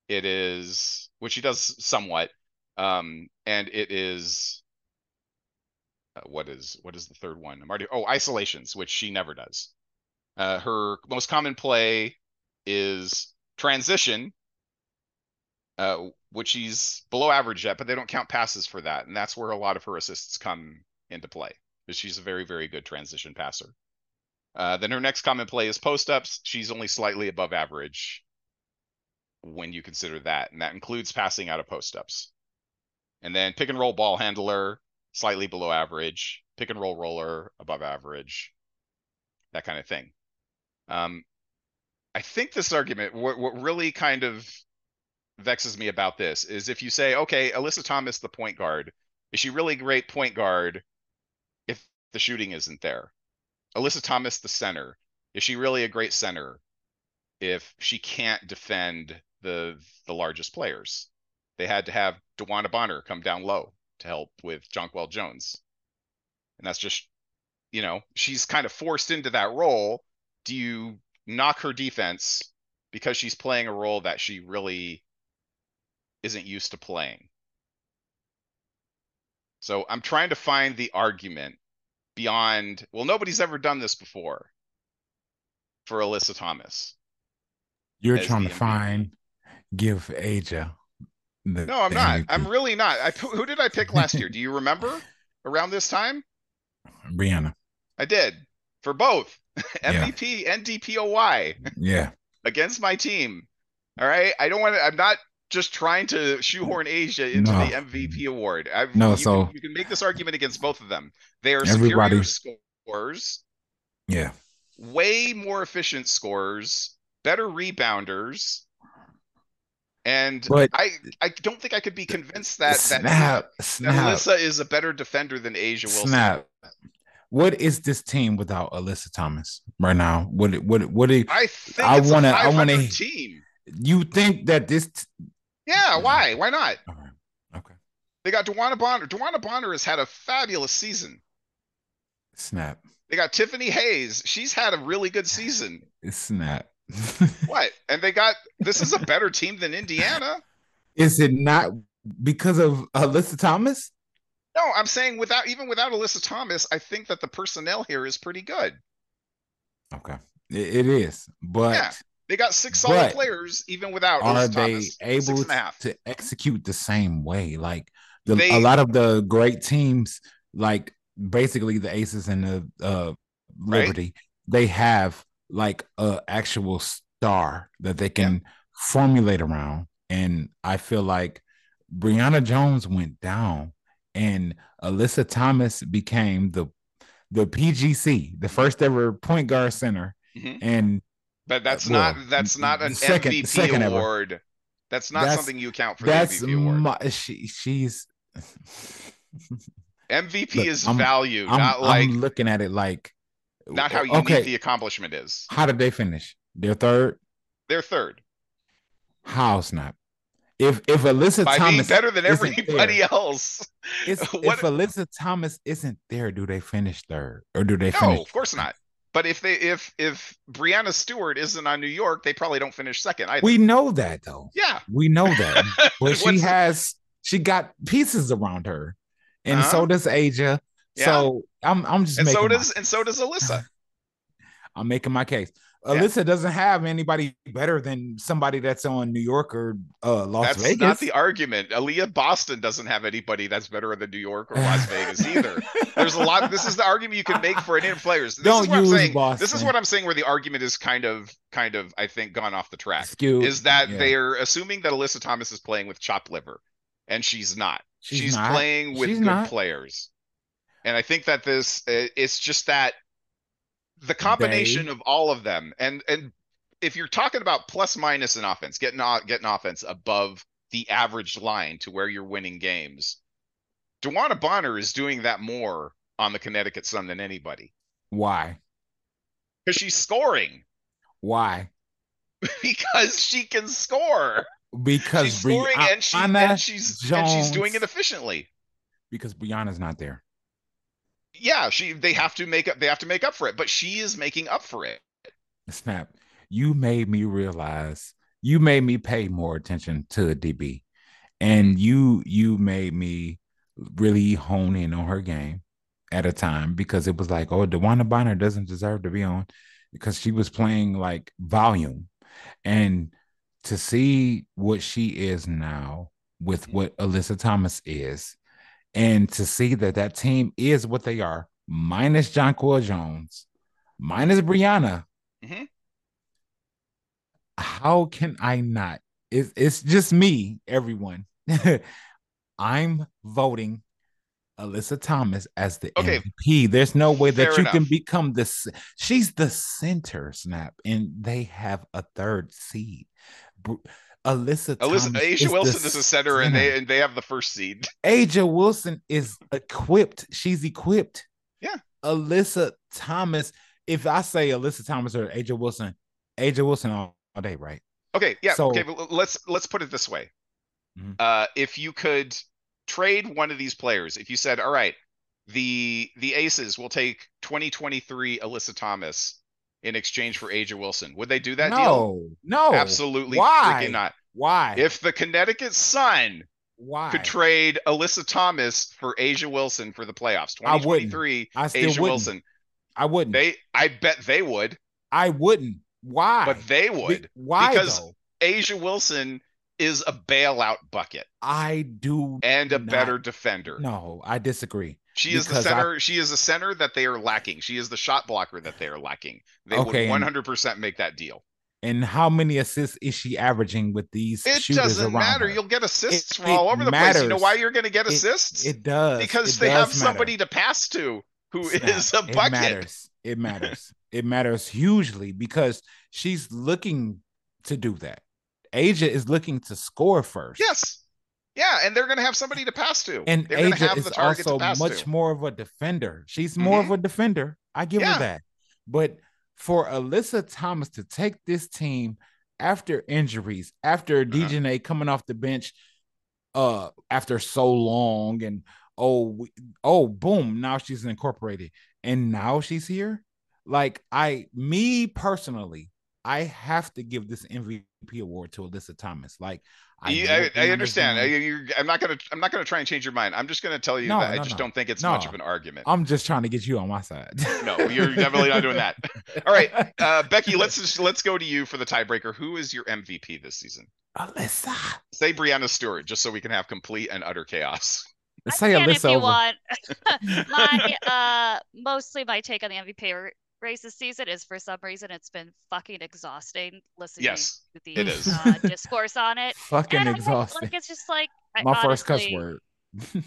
It is which she does somewhat. Um and it is uh, what is what is the third one? I'm already oh isolations, which she never does. Uh, her most common play is transition, uh, which she's below average at, but they don't count passes for that, and that's where a lot of her assists come into play. Because she's a very very good transition passer. Uh, then her next common play is post ups. She's only slightly above average when you consider that, and that includes passing out of post ups. And then pick and roll ball handler, slightly below average, pick and roll roller above average, that kind of thing. Um, I think this argument, what, what really kind of vexes me about this is if you say, okay, Alyssa Thomas, the point guard, is she really great point guard if the shooting isn't there? Alyssa Thomas, the center, is she really a great center if she can't defend the the largest players? They had to have DeWanna Bonner come down low to help with Jonquel Jones. And that's just, you know, she's kind of forced into that role. Do you knock her defense because she's playing a role that she really isn't used to playing? So I'm trying to find the argument beyond, well, nobody's ever done this before for Alyssa Thomas. You're trying to find give A'ja. The, No, I'm the not. I'm really not. I who did I pick last year? Do you remember <laughs> around this time? Breanna. I did for both. <laughs> MVP and DPOY Yeah. against my team. All right. I don't want to, I'm not just trying to shoehorn A'ja into No. the MVP award. I, No, you so- can, you can make this argument against both of them. They are Everybody- superior scorers, Yeah. way more efficient scorers, better rebounders. And But- I, I don't think I could be convinced that that, snap, that snap, Alyssa is a better defender than A'ja Wilson. snap. What is this team without Alyssa Thomas right now? What what what do I think I wanna- a I wanna- team. you think that this? T- Yeah, why? Why not? okay. Okay. They got DeWanna Bonner. DeWanna Bonner has had a fabulous season. Snap. They got Tiffany Hayes. She's had a really good season. <laughs> Snap. <laughs> What? And they got this is a better team than Indiana. Is it not because of Alyssa Thomas? No, I'm saying without even without Alyssa Thomas, I think that the personnel here is pretty good. Okay, it, it is, but Yeah, They got six solid players even without are Alyssa they Thomas. Able and a half. to execute the same way? Like the, They- a lot of the great teams, like basically the Aces and the uh, Right. Liberty, they have like a actual star that they can formulate around. And I feel like Brionna Jones went down, and Alyssa Thomas became the the PGC, the first ever point guard center, Mhm. and But that's well, not that's not an second- MVP second ever. award. That's not That's- something you count for that's the MVP award. my, she she's <laughs> MVP Look, is I'm- value, I'm, not like I'm looking at it like not how unique okay the accomplishment is. how did they finish their third They're third how snap if if Alyssa by Thomas better than everybody there, else. <laughs> If Alyssa Thomas isn't there do they finish third or do they No, finish of course not. But if they if if Breanna Stewart isn't on New York, they probably don't finish second either. we know that though yeah. we know that <laughs> but she has she got pieces around her and Uh-huh. so does A'ja Yeah. so I'm I'm just and so my- does and so does Alyssa. <laughs> I'm making my case. Yeah. Alyssa doesn't have anybody better than somebody that's on New York or uh, Las That's Vegas. That's not the argument. Aaliyah Boston doesn't have anybody that's better than New York or Las Vegas <laughs> either. There's a lot. This is the argument you can make for any players. This Don't is what I'm use saying. This is what I'm saying. Where the argument is kind of, kind of, I think, gone off the track. Skewed. Is that Yeah. they're assuming that Alyssa Thomas is playing with chopped liver, and she's not. She's She's, not. playing with She's good not. players, and I think that this it's just that the combination They- of all of them, and and if you're talking about plus minus in offense, getting getting offense above the average line to where you're winning games, DeWanna Bonner is doing that more on the Connecticut Sun than anybody Why? because she's scoring Why? <laughs> because she can score. Because she's scoring Brionna and she and she's and she's doing it efficiently. because Brionna's not there. Yeah, she they have to make up they have to make up for it, but she is making up for it. Snap. You made me realize. You made me pay more attention to DB, Mm-hmm. and you you made me really hone in on her game at a time because it was like, oh, DeWanna Bonner doesn't deserve to be on because she was playing like volume, and to see what she is now with what Alyssa Thomas is, and to see that that team is what they are, minus Jonquel Jones, minus Brionna. Mhm. How can I not? It's, it's just me, everyone. <laughs> I'm voting Alyssa Thomas as the Okay. MVP. There's no way that Fair you can become this. She's the center, snap, and they have a third seed. Alyssa, Alyssa Thomas A'ja is Wilson is a center and they and they have the first seed. A'ja Wilson is equipped. She's equipped. Yeah. Alyssa Thomas. If I say Alyssa Thomas or A'ja Wilson, A'ja Wilson all, all day, right? Okay, yeah, So- okay, but let's let's put it this way. Mhm. Uh if you could trade one of these players, if you said, "All right, the the Aces will take 2023 Alyssa Thomas in exchange for A'ja Wilson." Would they do that deal? no, no, Absolutely Why? not. Why? If the Connecticut Sun why? could trade Alyssa Thomas for A'ja Wilson for the playoffs, I wouldn't. 2023 I still A'ja wouldn't. Wilson, I wouldn't. they I bet they would, I wouldn't. Why? but they Be- would. why because- though? A'ja Wilson is a bailout bucket I do and a not- better defender. No, I disagree. She is the because I- center. She is the center that they are lacking. She is the shot blocker that they are lacking. They Okay, would 100% make that deal. And how many assists is she averaging with these It doesn't matter. her? You'll get assists It- from all over the place. You know why you're going to get assists? It does because It they have matter. somebody to pass to who is Snap. a bucket. It matters. It matters. it matters hugely because she's looking to do that. A'ja is looking to score first. Yes. Yeah, and they're going to have somebody to pass to. And they're going to A'ja have is the target also much to. more of a defender. She's more of a defender. I give Yeah. her that. But for Alyssa Thomas to take this team after injuries, after Uh-huh. DJNA coming off the bench uh after so long and oh, oh, boom, now she's incorporated, and now she's here. Like I, me personally, I have to give this MVP award to Alyssa Thomas. Like I, You- I, I understand. I, you're, I'm not gonna. I'm not gonna try and change your mind. I'm just gonna tell you No, that I just no. don't think it's much of an argument. I'm just trying to get you on my side. No, you're definitely not doing that. <laughs> All right, uh, Becky, let's just, let's go to you for the tiebreaker. Who is your MVP this season? Alyssa. Say Breanna Stewart, just so we can have complete and utter chaos. Let's I say can if Alyssa you over. want. <laughs> <laughs> my uh, mostly my take on the MVP r- race this season is for some reason it's been fucking exhausting listening Yes, to the it is. Uh, discourse on it. <laughs> Fucking And I don't- exhausting. Like it's just like I my first cuss word. <laughs> <laughs>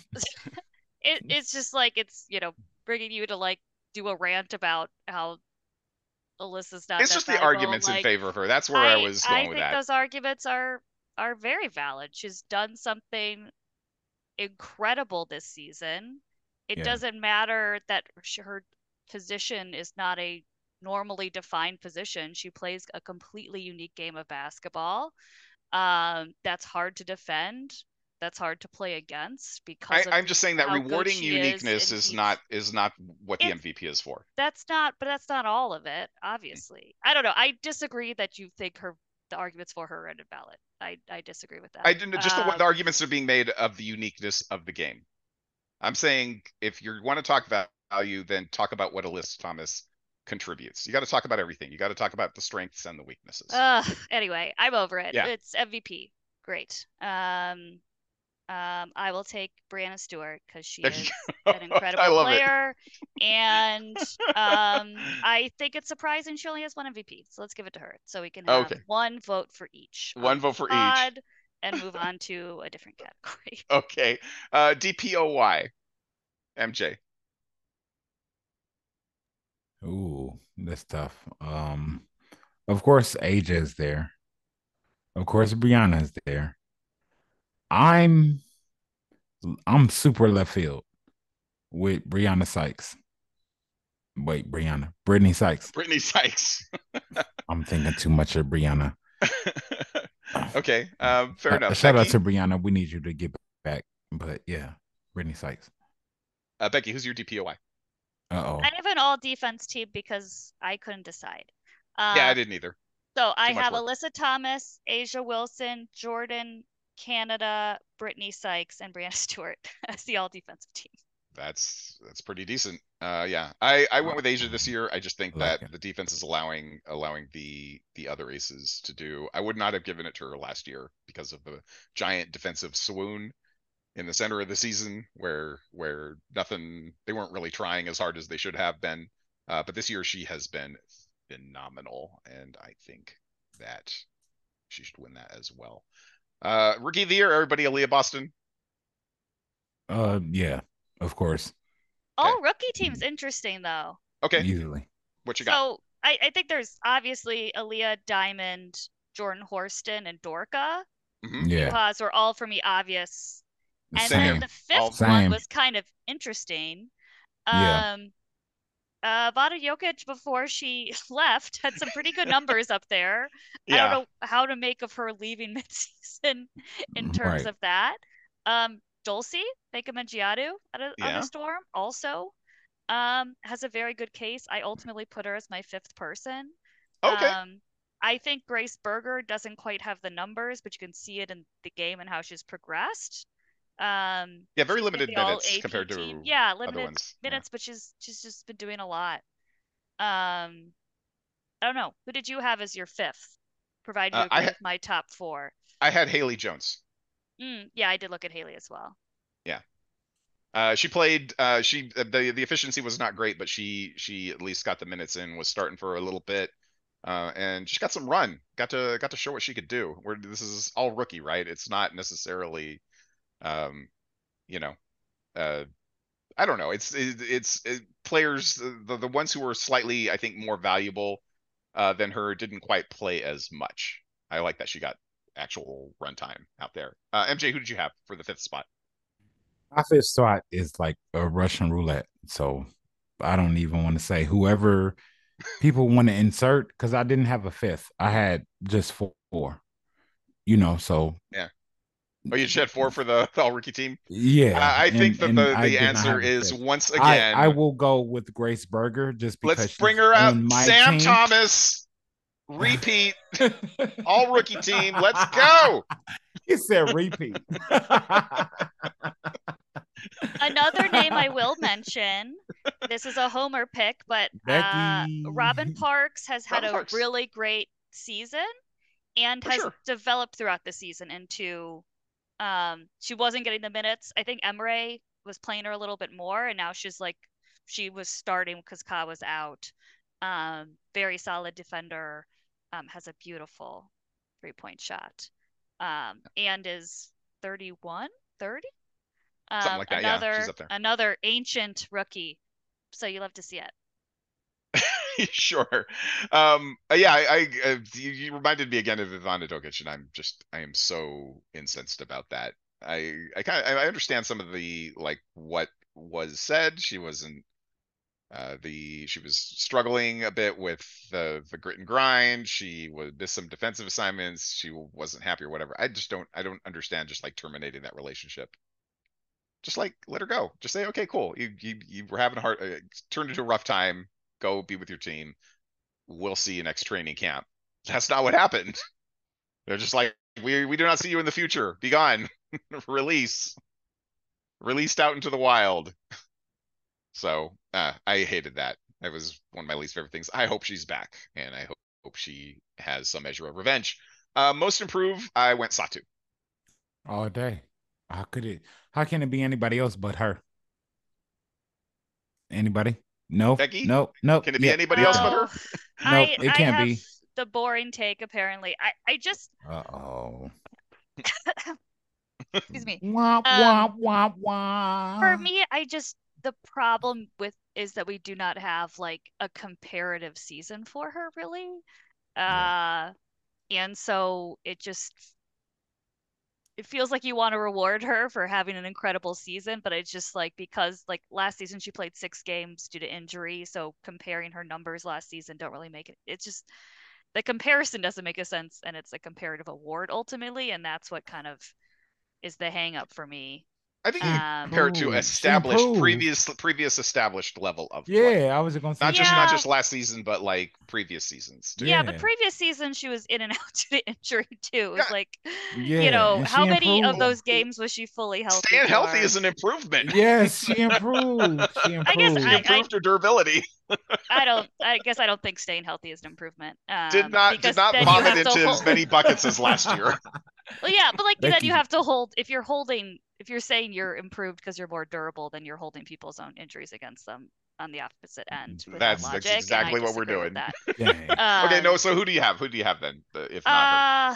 It, it's just like it's you know bringing you to like do a rant about how Alyssa's not. It's that just the valuable, arguments in favor of her. That's where I, was going I with think that. those arguments are are very valid. She's done something incredible this season. It Yeah. doesn't matter that sh- her position is not a normally defined position. She plays a completely unique game of basketball. Um, that's hard to defend. That's hard to play against I, because of I'm just saying that rewarding she is, uniqueness is not is not what the It's- MVP is for. that's not but that's not all of it obviously i don't know i disagree that you think her the arguments for her are invalid i i disagree with that I didn't just the, Um, the arguments are being made of the uniqueness of the game. I'm saying if you want to talk about value, then talk about what Alyssa Thomas contributes. You got to talk about everything. You got to talk about the strengths and the weaknesses. uh anyway i'm over it Yeah. it's mvp great um um i will take breanna stewart because she is an incredible <laughs> love it. player and um <laughs> i think it's surprising she only has one mvp so let's give it to her so we can have Okay. one vote for each on One vote for each. and move on to a different category <laughs> Okay. Uh, DPOY. MJ. Ooh, that's tough. Um, of course, A'ja is there. Of course, Breanna is there. I'm, I'm super left field with Brianna Sykes. Wait, Brianna, Brittney Sykes. Brittney Sykes. <laughs> I'm thinking too much of Brianna. <laughs> okay. Um, fair Uh, enough. Shout Becky, out to Brionna. We need you to get back. But yeah, Brittney Sykes. uh, Becky, who's your DPOY? Uh oh. I have an all defense team because I couldn't decide. Um, yeah, I didn't either. So I have work. Alyssa Thomas, A'ja Wilson, Jordin, Canada, Brittney Sykes, and Breanna <laughs> Stewart as the all defensive team. That's that's pretty decent. Uh, yeah, I I went with A'ja this year. I just think like that it. the defense is allowing allowing the the other aces to do. I would not have given it to her last year because of the giant defensive swoon in the center of the season where where nothing they weren't really trying as hard as they should have been. Uh, but this year she has been phenomenal, and I think that she should win that as well. Uh, rookie of the year, everybody, Aaliyah Boston. Uh, yeah, of course, All rookie teams interesting though. Okay, easily. what you got? So I, I think there's obviously Aaliyah, Diamond, Jordan Horston, and Dorka. Mhm. Yeah, Because were all for me obvious. And Same. then the fifth All- one was kind of interesting. Yeah. Um, uh, Vada Dojkic before she <laughs> left had some pretty good numbers up there. Yeah. I don't know how to make of her leaving <laughs> midseason in terms Right. of that. Um, Dulcie, Baker Mendjiadeu out of, out Yeah. of Storm also um, has a very good case. I ultimately put her as my fifth person. Okay. Um, I think Grace Berger doesn't quite have the numbers, but you can see it in the game and how she's progressed. Um, Yeah, very limited minutes compared to team. yeah, other limited ones. Yeah. minutes, but she's she's just been doing a lot. Um, I don't know. Who did you have as your fifth? Provided you Uh, agree ha- my top four. I had Haley Jones. Mm, yeah, I did look at Haley as well. Yeah. Uh, she played. Uh, she uh, the the efficiency was not great, but she she at least got the minutes in. Was starting for a little bit, uh, and she got some run. Got to got to show what she could do. Where this is all rookie, right? It's not necessarily, um, you know, uh, I don't know. It's it, it's it, players the the ones who were slightly I think more valuable uh, than her didn't quite play as much. I like that she got actual runtime out there. Uh, MJ, who did you have for the fifth spot? My fifth spot is like a Russian roulette. So I don't even want to say whoever people want to insert because I didn't have a fifth. I had just four. You know, so Yeah. Oh, you just had four for the, the all rookie team. Yeah, I, I think and- that the, the answer is pick. once again. I will go with Grace Berger just because let's bring she's her out. my Sam team. Thomas, repeat, all rookie team. Let's go. <laughs> he said repeat. <laughs> Another name I will mention. This is a homer pick, but uh, Robyn Parks has had Robyn a Parks. really great season and For has sure. developed throughout the season into. Um, she wasn't getting the minutes. I think Emre was playing her a little bit more, and now she's like, she was starting because Ka was out. Um, very solid defender. Um, has a beautiful three point shot. Um, and is 31, 30? Something Um, like that, yeah, Another, there. another ancient rookie. So you love to see it. <laughs> sure. Um. uh, Yeah. I. I uh, you, you reminded me again of Ivana Dojkic, and I'm just. I am so incensed about that. I. I kind of. I understand some of the like what was said. She wasn't. Uh, the she was struggling a bit with the the grit and grind. She would miss some defensive assignments. She wasn't happy or whatever. I just don't. I don't understand just like terminating that relationship. Just like let her go. Just say, okay, cool. You you you were having a hard. Uh, turned into a rough time go be with your team. We'll see you next training camp. That's not what happened. They're just like, we we do not see you in the future. Be gone. <laughs> Release. Released out into the wild. So uh, I hated that. That was one of my least favorite things. I hope she's back, and I hope, hope she has some measure of revenge. Uh, most improved, I went Satou. all day. How could it? How can it be anybody else but her? Anybody? No. Becky? No. No. Can it be anybody else but her? Oh, I, it can't have be. the boring take apparently. I, I just Uh oh. <coughs> excuse me. Wah wah Um, wah wah. For me, I just the problem with is that we do not have like a comparative season for her really. Uh and so it just it feels like you want to reward her for having an incredible season, but it's just like because like last season she played six games due to injury, so comparing her numbers last season don't really make it. It's just the comparison doesn't make a sense, and it's a comparative award ultimately, and that's what kind of is the hang up for me. I think you Um, compare it to established improved. previous previous established level of play. Yeah, I was gonna say Not just not just last season, but like previous seasons too. Yeah, but previous season she was in and <laughs> out due to injury too. It was Yeah. like, Yeah, you know, how she many of those games was she fully healthy? Staying healthy is an improvement. Yes, she improved. She improved. I guess She I- improved her durability. <laughs> I don't. I guess I don't think staying healthy is an improvement. Um, Did not did because not then vomit have to into as many buckets as last year. <laughs> Well, yeah, but like then Becky. you have to hold. If you're holding, if you're saying you're improved because you're more durable, then you're holding people's own injuries against them on the opposite end. That's- that that's logic, exactly what we're doing. with That. <laughs> Dang. okay, Um, no. So who do you have? Who do you have then? If not her, Uh,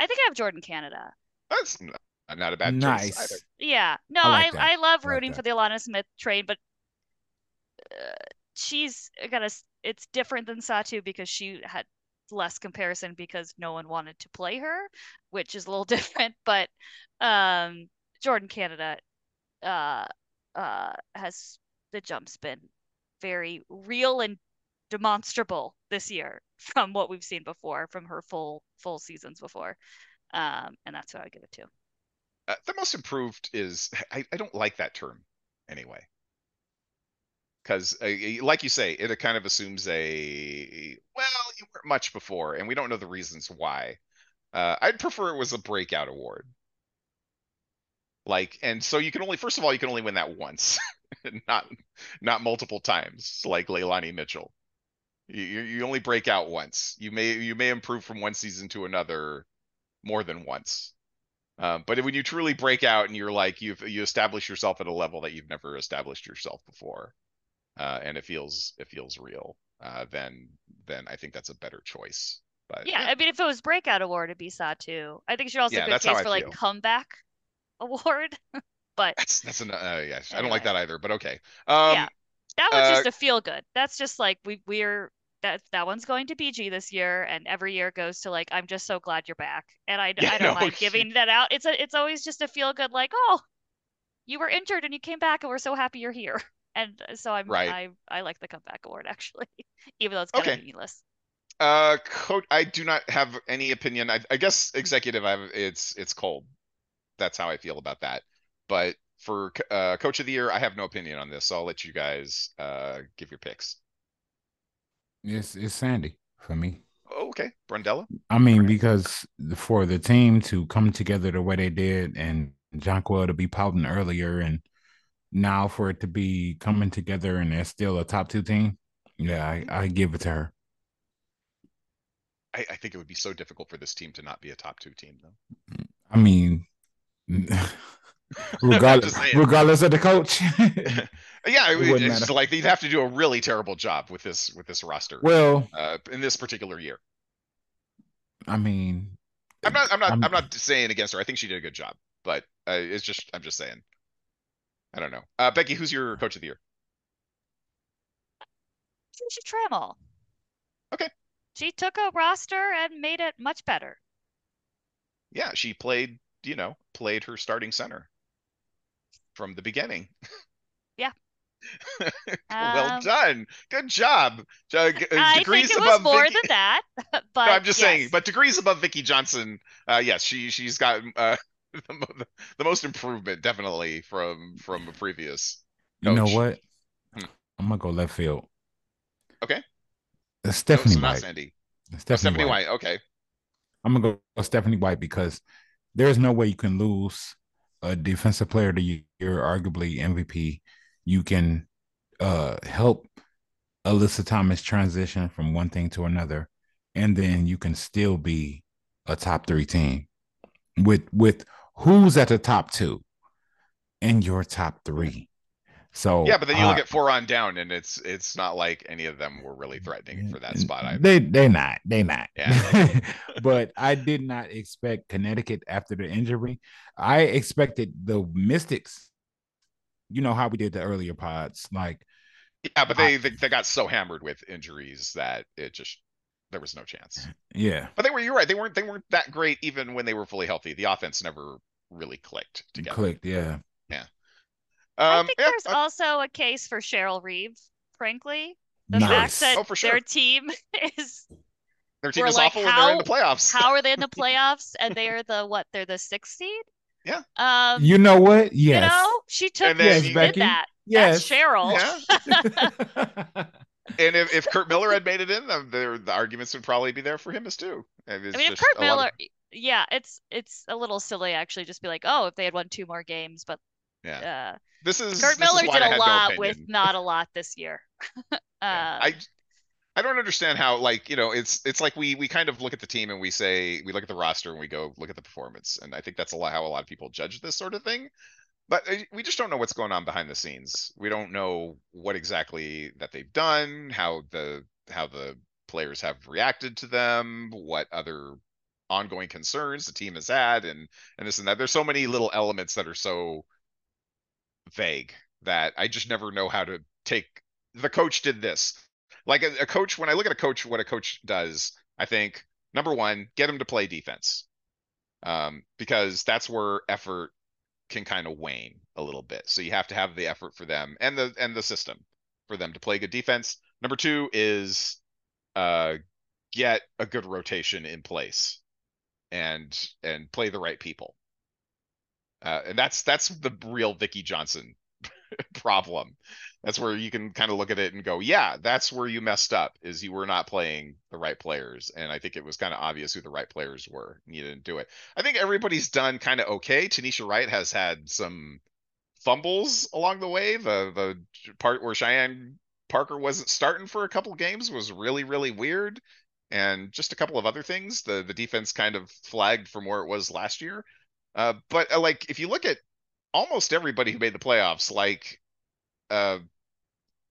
I think I have Jordin Canada. that's n- not a bad choice nice. Yeah, no, I I like I, that. love I like rooting for the Alana Smith train, but uh, she's got a. It's different than Satou because she had less comparison because no one wanted to play her, which is a little <laughs> different. But um, Jordin Canada, uh, uh, has the jump's been very real and demonstrable this year <laughs> from what we've seen before from her full full seasons before, um, and that's what I give it to. Uh, the most improved is I, I don't like that term anyway. Because, uh, like you say, it kind of assumes a well, you weren't much before, and we don't know the reasons why. Uh, I'd prefer it was a breakout award. Like, and so you can only, first of all, you can only win that once, <laughs> not not multiple times, like Leilani Mitchell. You you only break out once. You may you may improve from one season to another more than once. Um, but when you truly break out and you're like you've you establish yourself at a level that you've never established yourself before, uh, and it feels it feels real, uh, then then I think that's a better choice. But Yeah, I mean, if it was breakout award, it'd be Satou. I think it should also Yeah, be a good case I for like comeback <laughs> award. but that's that's an uh, yeah, I don't like that either. But okay. Um, Yeah. that was uh, just a feel good. That's just like we we're that that one's going to BG this year, and every year goes to like I'm just so glad you're back, and I Yeah, I don't no, mind giving <laughs> that out. It's a it's always just a feel good like oh, you were injured and you came back and we're so happy you're here. And so I'm Right. I I like the comeback award actually, <laughs> even though it's kind Okay. of meaningless. Uh, coach, I do not have any opinion. I, I guess executive, I have, it's it's cold. that's how I feel about that. But for uh, coach of the year, I have no opinion on this. So I'll let you guys uh, give your picks. It's it's Sandy for me. Oh, okay, Brondello. I mean, Right. because for the team to come together the way they did, and Jonquel to be pouting earlier, and now for it to be coming together, and they're still a top two team. Yeah, I, I give it to her. I, I think it would be so difficult for this team to not be a top two team, though. I mean, <laughs> regardless, regardless of the coach. <laughs> Yeah, It it's matter. like they'd have to do a really terrible job with this with this roster well, uh, in this particular year. I mean, I'm not. I'm not. I'm- I'm, not saying against her. I think she did a good job, but uh, it's just. I'm just saying. I don't know. Uh, Becky, who's your coach of the year? Trammell. Okay. She took a roster and made it much better. Yeah, she played. You know, played her starting center from the beginning. <laughs> Yeah. <laughs> well Um, done. Good job. Uh, uh, I think degrees it was more Vicky- than that, <laughs> but No, I'm just saying, but degrees above Vicky Johnson. Uh, yes, she she's got uh, <laughs> the, the most improvement definitely from from a previous. you know what? Hmm. I'm gonna go left field. Okay. No, Stephanie not White. Sandy. Oh, Stephanie, Stephanie White. White. Okay. I'm gonna go with Stephanie White because there's no way you can lose a defensive player of the year, arguably MVP. You can uh help Alyssa Thomas transition from one thing to another, and then you can still be a top three team with with who's at the top two and your top three. So Yeah, but then you look uh, at four on down, and it's it's not like any of them were really threatening for that spot. Either. They they not they not. Yeah. <laughs> but I did not expect Connecticut after the injury. I expected the Mystics. You know how we did the earlier pods, like Yeah, but I- they, they they got so hammered with injuries that it just there was no chance. yeah, But they were you're right. They weren't they weren't that great even when they were fully healthy. The offense never really clicked together. clicked. Yeah, I Um, think yeah, there's uh, also a case for Cheryl Reeve, frankly. The nice. fact that Oh, for sure. their team <laughs> is their team we're is like, awful when they're in the playoffs. how are they in the <laughs> playoffs and they're the what? They're the sixth seed? Yeah. Um you know what? you know, she took And then Yes, she Becky. did that. yes. That's Cheryl. Yeah. <laughs> And if, if Curt Miller had made it in, the, the the arguments would probably be there for him as too. I mean, if Curt a lot of- Miller, yeah, it's it's a little silly actually. Just be like, oh, if they had won two more games, but yeah, uh, this is Curt this is Miller why did a had no lot with not a <laughs> lot this year. <laughs> uh, Yeah. I I don't understand how like you know it's it's like we we kind of look at the team and we say we look at the roster and we go look at the performance and I think that's a lot how a lot of people judge this sort of thing. But uh, we just don't know what's going on behind the scenes. We don't know what exactly that they've done, how the how the players have reacted to them, what other ongoing concerns the team has had and and this and that. There's so many little elements that are so vague that I just never know how to take the coach did this. Like a, a coach, when I look at a coach, what a coach does, I think number one, get him to play defense. Um, because that's where effort can kind of wane a little bit. So you have to have the effort for them and the and the system for them to play good defense. Number two is uh get a good rotation in place and and play the right people. Uh, and that's that's the real Vicky Johnson <laughs> problem. That's where you can kind of look at it and go, yeah, that's where you messed up is you were not playing the right players. And I think it was kind of obvious who the right players were. You didn't do it. I think everybody's done kind of okay. Tanisha Wright has had some fumbles along the way. The the part where Cheyenne Parker wasn't starting for a couple games was really, really weird. And just a couple of other things. The the defense kind of flagged from where it was last year. Uh, but uh, like if you look at almost everybody who made the playoffs, like uh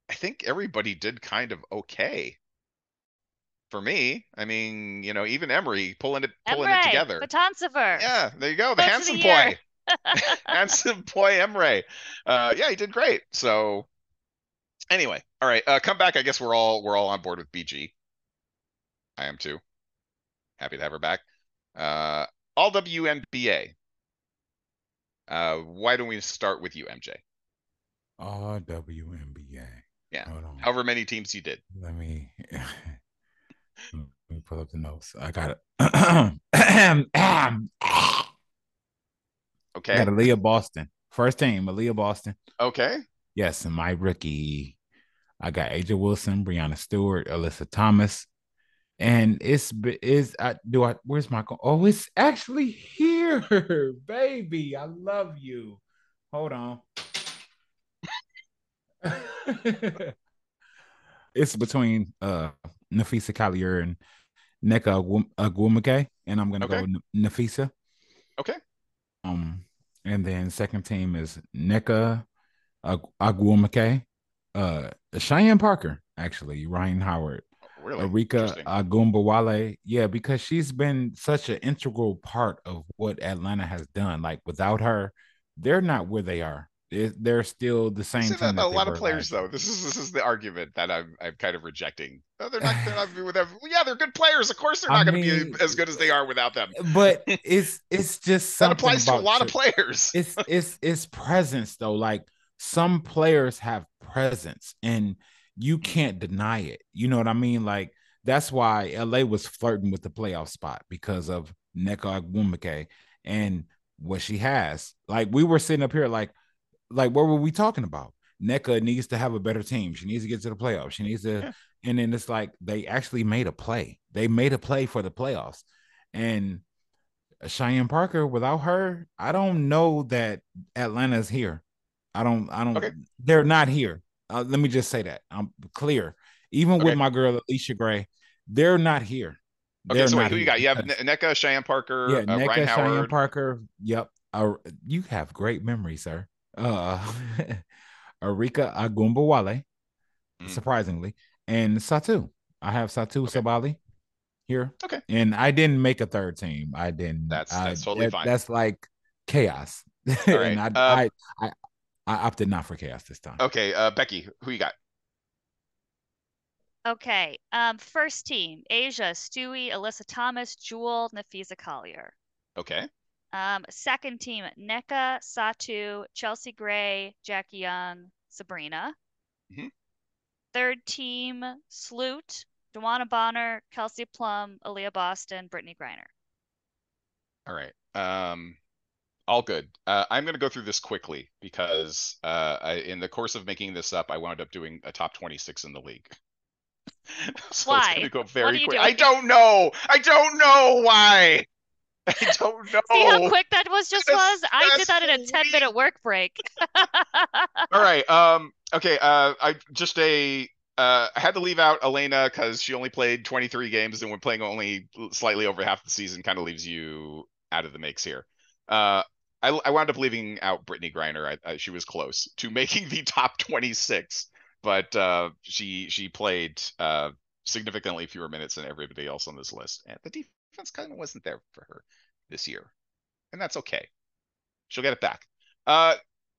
I think everybody did kind of okay. For me, I mean, you know, even Emery pulling it pulling it together. Batonsiver. Yeah, there you go. The Coach handsome the boy. <laughs> handsome boy Emre. Uh yeah, he did great. So anyway, all right. Uh come back. I guess we're all we're all on board with BG. I am too. Happy to have her back. Uh all WNBA. Uh why don't we start with you, MJ? all WNBA. Yeah. However many teams you did. Let me <laughs> let me pull up the notes. I got it. <clears throat> okay. I got. Aaliyah Boston. First team, Aaliyah Boston. Okay. Yes, and my rookie. I got A'ja Wilson, Breanna Stewart, Alyssa Thomas. And it's is I do I where's my oh it's actually here, <laughs> baby. I love you. Hold on. <laughs> it's between uh Napheesa Collier and Nneka Agwum- Ogwumike, and I'm gonna Okay. go Napheesa. Okay. Um, and then second team is Nneka Ag- Ogwumike, uh, Cheyenne Parker, actually, Rhyne Howard, Really? Arike. Ogunbowale. Yeah, because she's been such an integral part of what Atlanta has done. Like without her, they're not where they are. They're, still the same See that, that a lot of players last though. This is this is the argument that I'm I'm kind of rejecting. No, they're not. They're not <sighs> without, yeah, they're good players. Of course, they're not going to be as good as they are without them. But <laughs> it's it's just That applies to a lot of players. it's <laughs> it's it's presence though like some players have presence and you can't deny it you know what i mean like that's why la was flirting with the playoff spot because of Nneka Ogwumike and what she has like we were sitting up here like like what were we talking about Nneka needs to have a better team she needs to get to the playoffs she needs to Yeah. and then it's like they actually made a play they made a play for the playoffs and Cheyenne Parker, without her, I don't know that Atlanta's here. I don't, I don't, Okay. they're not here. Uh, let me just say that I'm clear. Even Okay. with my girl Allisha Gray, they're not here. Okay, They're so wait, who you got? You have Nneka, Cheyenne Parker, yeah, uh, Nneka, Cheyenne. Parker. Yep. Uh, you have great memory, sir. Uh, <laughs> Arike Ogunbowale, Mm. surprisingly, and Satou. I have Satou Okay. Sabally here. Okay. And I didn't make a third team. I didn't. That's- I- that's totally that- fine. That's like chaos. <laughs> right, and I, uh, I, I, I opted not for chaos this time. Okay, uh, Becky, who you got? Okay. Um, first team: A'ja, Stewie, Alyssa Thomas, Jewell, Napheesa Collier. Okay, Um, second team: Nneka, Satou, Chelsea Gray, Jackie Young, Sabrina. Mhm. Third team: Sloot, DeWanna Bonner, Kelsey Plum, Aliyah Boston, Brittney Griner. all right. Um, all good. Uh, I'm going to go through this quickly because uh, I, in the course of making this up, I wound up doing a top 26 in the league. <laughs> so it's Why? going to go very quick. I don't know. I don't know why. <laughs> I don't know. See how quick that was just That's- was? I did that in a that's 10 minute work break. <laughs> All right. Um. Okay. Uh. I just a. Uh. I had to leave out Elena because she only played 23 games and when playing only slightly over half the season, kind of leaves you out of the mix here. Uh. I, I wound up leaving out Brittney Griner. I, I, she was close to <laughs> making the top 26, but uh, she she played uh, significantly fewer minutes than everybody else on this list, and the defense kind of wasn't there for her this year, and that's okay. She'll get it back. Uh,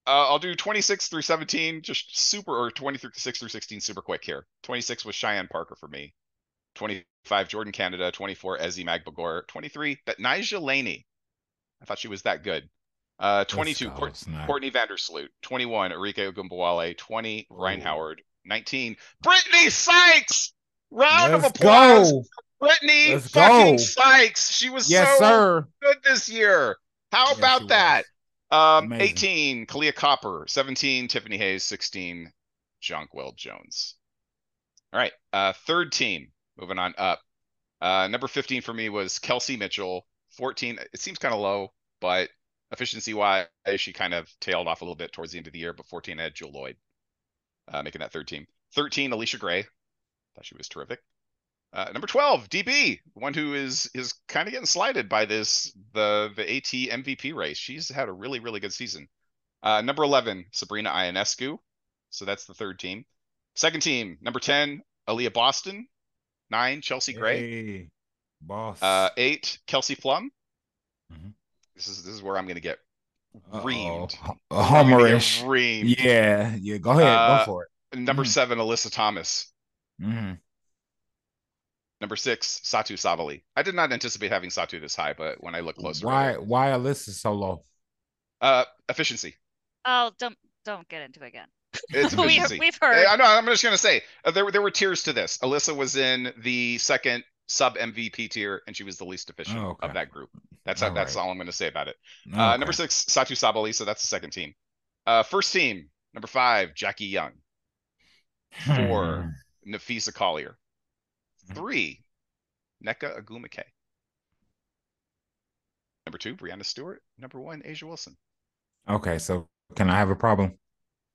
uh, I'll do 26 through 17, just super, or 26 through 16, super quick here. 26 was Cheyenne Parker for me. 25 Jordin Canada, 24 Ezi Magbegor, 23 that Nigel Laney. I thought she was that good. Uh, 22 Let's Court- Courtney Vandersloot, 21 Arike Ogunbowale, 20 Rhyne Howard, 19 Brittney Sykes. Round Let's of applause, go. Brittney Let's fucking go. Sykes. She was Yes, so sir. good this year. How Yes, about that? Um, Amazing. 18, Kahleah Copper, 17, Tiffany Hayes, 16, Jonquel Jones. All right, uh, third team, moving on up. Uh, number 15 for me was Kelsey Mitchell. 14, it seems kind of low, but efficiency wise, she kind of tailed off a little bit towards the end of the year. But 14 I had Jewell Loyd, uh, making that third team. 13, Allisha Gray. Thought she was terrific. Uh, number 12, DB, one who is is kind of getting slighted by this the the AT MVP race. She's had a really really good season. Uh, number 11, Sabrina Ionescu. So that's the third team. Second team, number 10, Aliyah Boston. Nine, Chelsea Gray. Hey, boss. Uh, eight, Kelsey Plum. Mhm. This is this is where I'm gonna get Uh-oh. reamed. A I'm gonna get homerish. reamed. Yeah, yeah. Go ahead. Uh, go for it. Number Mhm. seven, Alyssa Thomas. hmm Number six, Satou Sabally. I did not anticipate having Satou this high, but when I look closer, Why? did. Why Alyssa is so low? uh, efficiency. Oh, don't don't get into it again. It's we, <laughs> efficiency. we've Uh, heard. I know. I'm just gonna say uh, there there were tiers to this. Alyssa was in the second sub MVP tier, and she was the least efficient Oh, okay. of that group. That's how, All that's right. all I'm going to say about it. Okay. Uh, number six, Satou Sabalisa. That's the second team. Uh, first team, number five, Jackie Young. Four, Napheesa Collier. Hmm. Three, Nneka Ogwumike. Number two, Breanna Stewart. Number one, A'ja Wilson. Okay, so can I have a problem?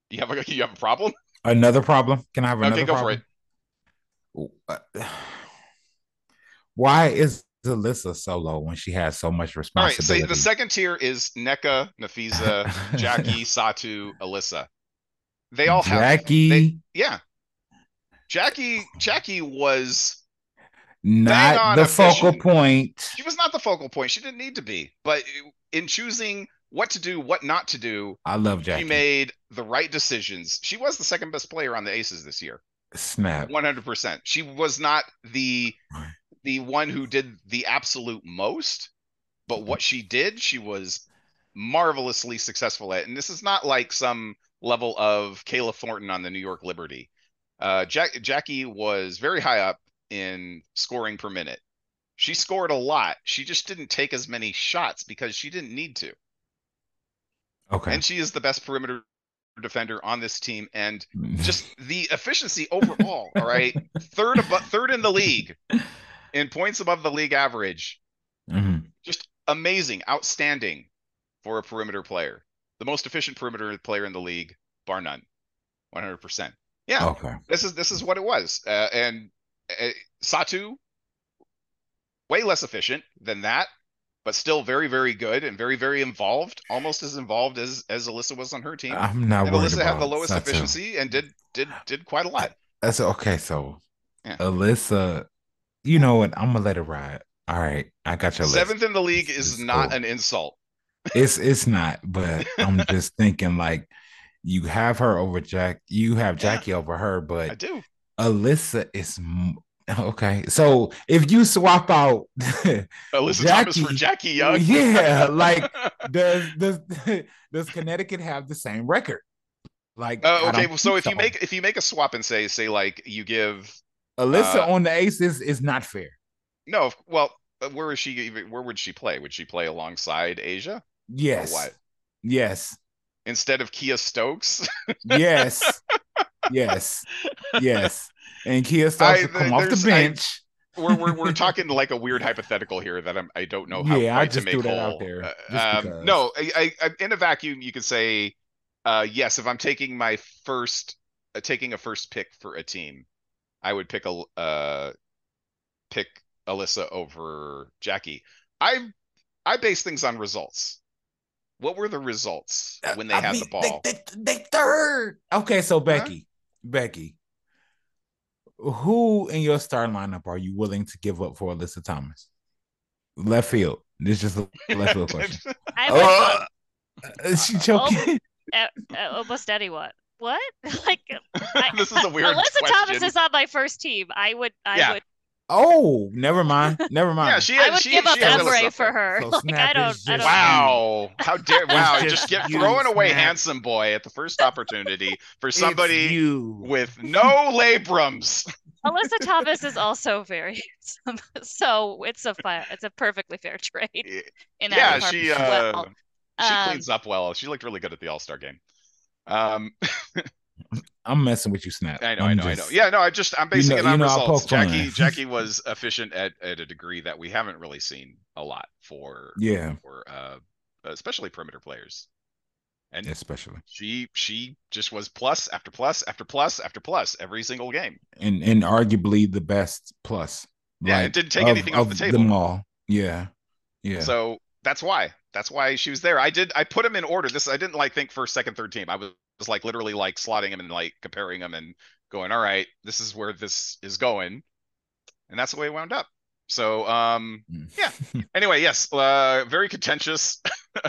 You have a <laughs> you have a problem? Another problem? Can I have another Okay, go for problem? it. Uh, <sighs> Why is Alyssa so low when she has so much responsibility? All right, so the second tier is Nneka, Napheesa, <laughs> Jackie, Satou, Alyssa. They all have Jackie, they- yeah. Jackie Jackie was not the focal point. she was not the focal point. She didn't need to be, but in choosing what to do, what not to do, I love Jackie. she made the right decisions. She was the second best player on the Aces this year. Snap. 100%. She was not the the one who did the absolute most, but what she did, she was marvelously successful at. And this is not like some level of Kayla Thornton on the New York Liberty. Uh, Jack, Jackie was very high up in scoring per minute. She scored a lot. She just didn't take as many shots because she didn't need to. Okay. And she is the best perimeter defender on this team. And <laughs> just the efficiency overall. all right, third above, third in the league <laughs> in points above the league average. Mhm. Just amazing, outstanding for a perimeter player. The most efficient perimeter player in the league, bar none. One hundred percent. Yeah, Okay. this is this is what it was. Uh, and uh, Satou, way less efficient than that, but still very very good and very very involved. Almost as involved as as Alyssa was on her team. I'm not and Alyssa had the lowest Satou. efficiency and did did did quite a lot. That's okay. So, Yeah. Alyssa, you know what? I'm gonna let it ride. All right, I got your list. Seventh in the league is not cool. an insult. It's it's not, but I'm <laughs> just thinking like you have her over Jack. You have Yeah. Jackie over her, but I do. Alyssa is okay. So if you swap out, <laughs> Alyssa Thomas for Jackie- Jackie Young. yeah, <laughs> like does does does Connecticut have the same record? Like, Uh, okay, well, so if think you make if you make a swap and say say like you give Alyssa uh, on the Aces is not fair. no, well, uh, where is she? even- Where would she play? Would she play alongside A'ja Yes, what? yes, instead of Kiah Stokes? yes, <laughs> yes, yes. And Kiah starts I- to come off the there's- I- bench. we're, we're we're <laughs> talking like a weird hypothetical here that I'm I don't know how Yeah, I quite to just make threw that out there, Uh, just um, no, I, I, I in a vacuum you could say, uh, yes. If I'm taking my first, uh, taking a first pick for a team, I would pick a uh, pick Alyssa over Jackie. I I base things on results. What were the results when they I had mean, the ball? They, they, they third. Okay, so Becky, Becky, who in your starting lineup are you willing to give up for Alyssa Thomas? Left field. This is just a left field question. <laughs> I would Uh, she choking? uh, uh, almost anyone. What? <laughs> like <laughs> I, this is a <laughs> weird Alyssa question. Thomas is on my first team. I would. I Yeah. would. Oh, never mind. Never mind. yeah, she I would she, give up she had Emre for her. So like I don't. is I don't. just- Wow! How dare! Wow! just Just get you, throwing away Snap. handsome boy at the first opportunity for somebody you. with no labrums. Alyssa Thomas is also very handsome, so it's a fair, it's a perfectly fair trade in that yeah, she uh, well. she Um, cleans up well. She looked really good at the All Star game. Um, <laughs> I'm messing with you, Snap. I know, i I'm know, I know. Yeah, no, I just I'm basing know- it on you know, results. Jackie <laughs> Jackie was efficient at at a degree that we haven't really seen a lot for Yeah, for uh especially perimeter players. And especially. she she just was plus after plus after plus after plus every single game. And and arguably the best plus. Yeah, it didn't take anything off the table. Them all. Yeah. Yeah. So that's why. That's why she was there. I did. I put them in order. This I didn't like think first, second, third team. I was, was like literally like slotting them and like comparing them and going, all right, this is where this is going, and that's the way it wound up. So um, yeah. <laughs> anyway, yes, uh, very contentious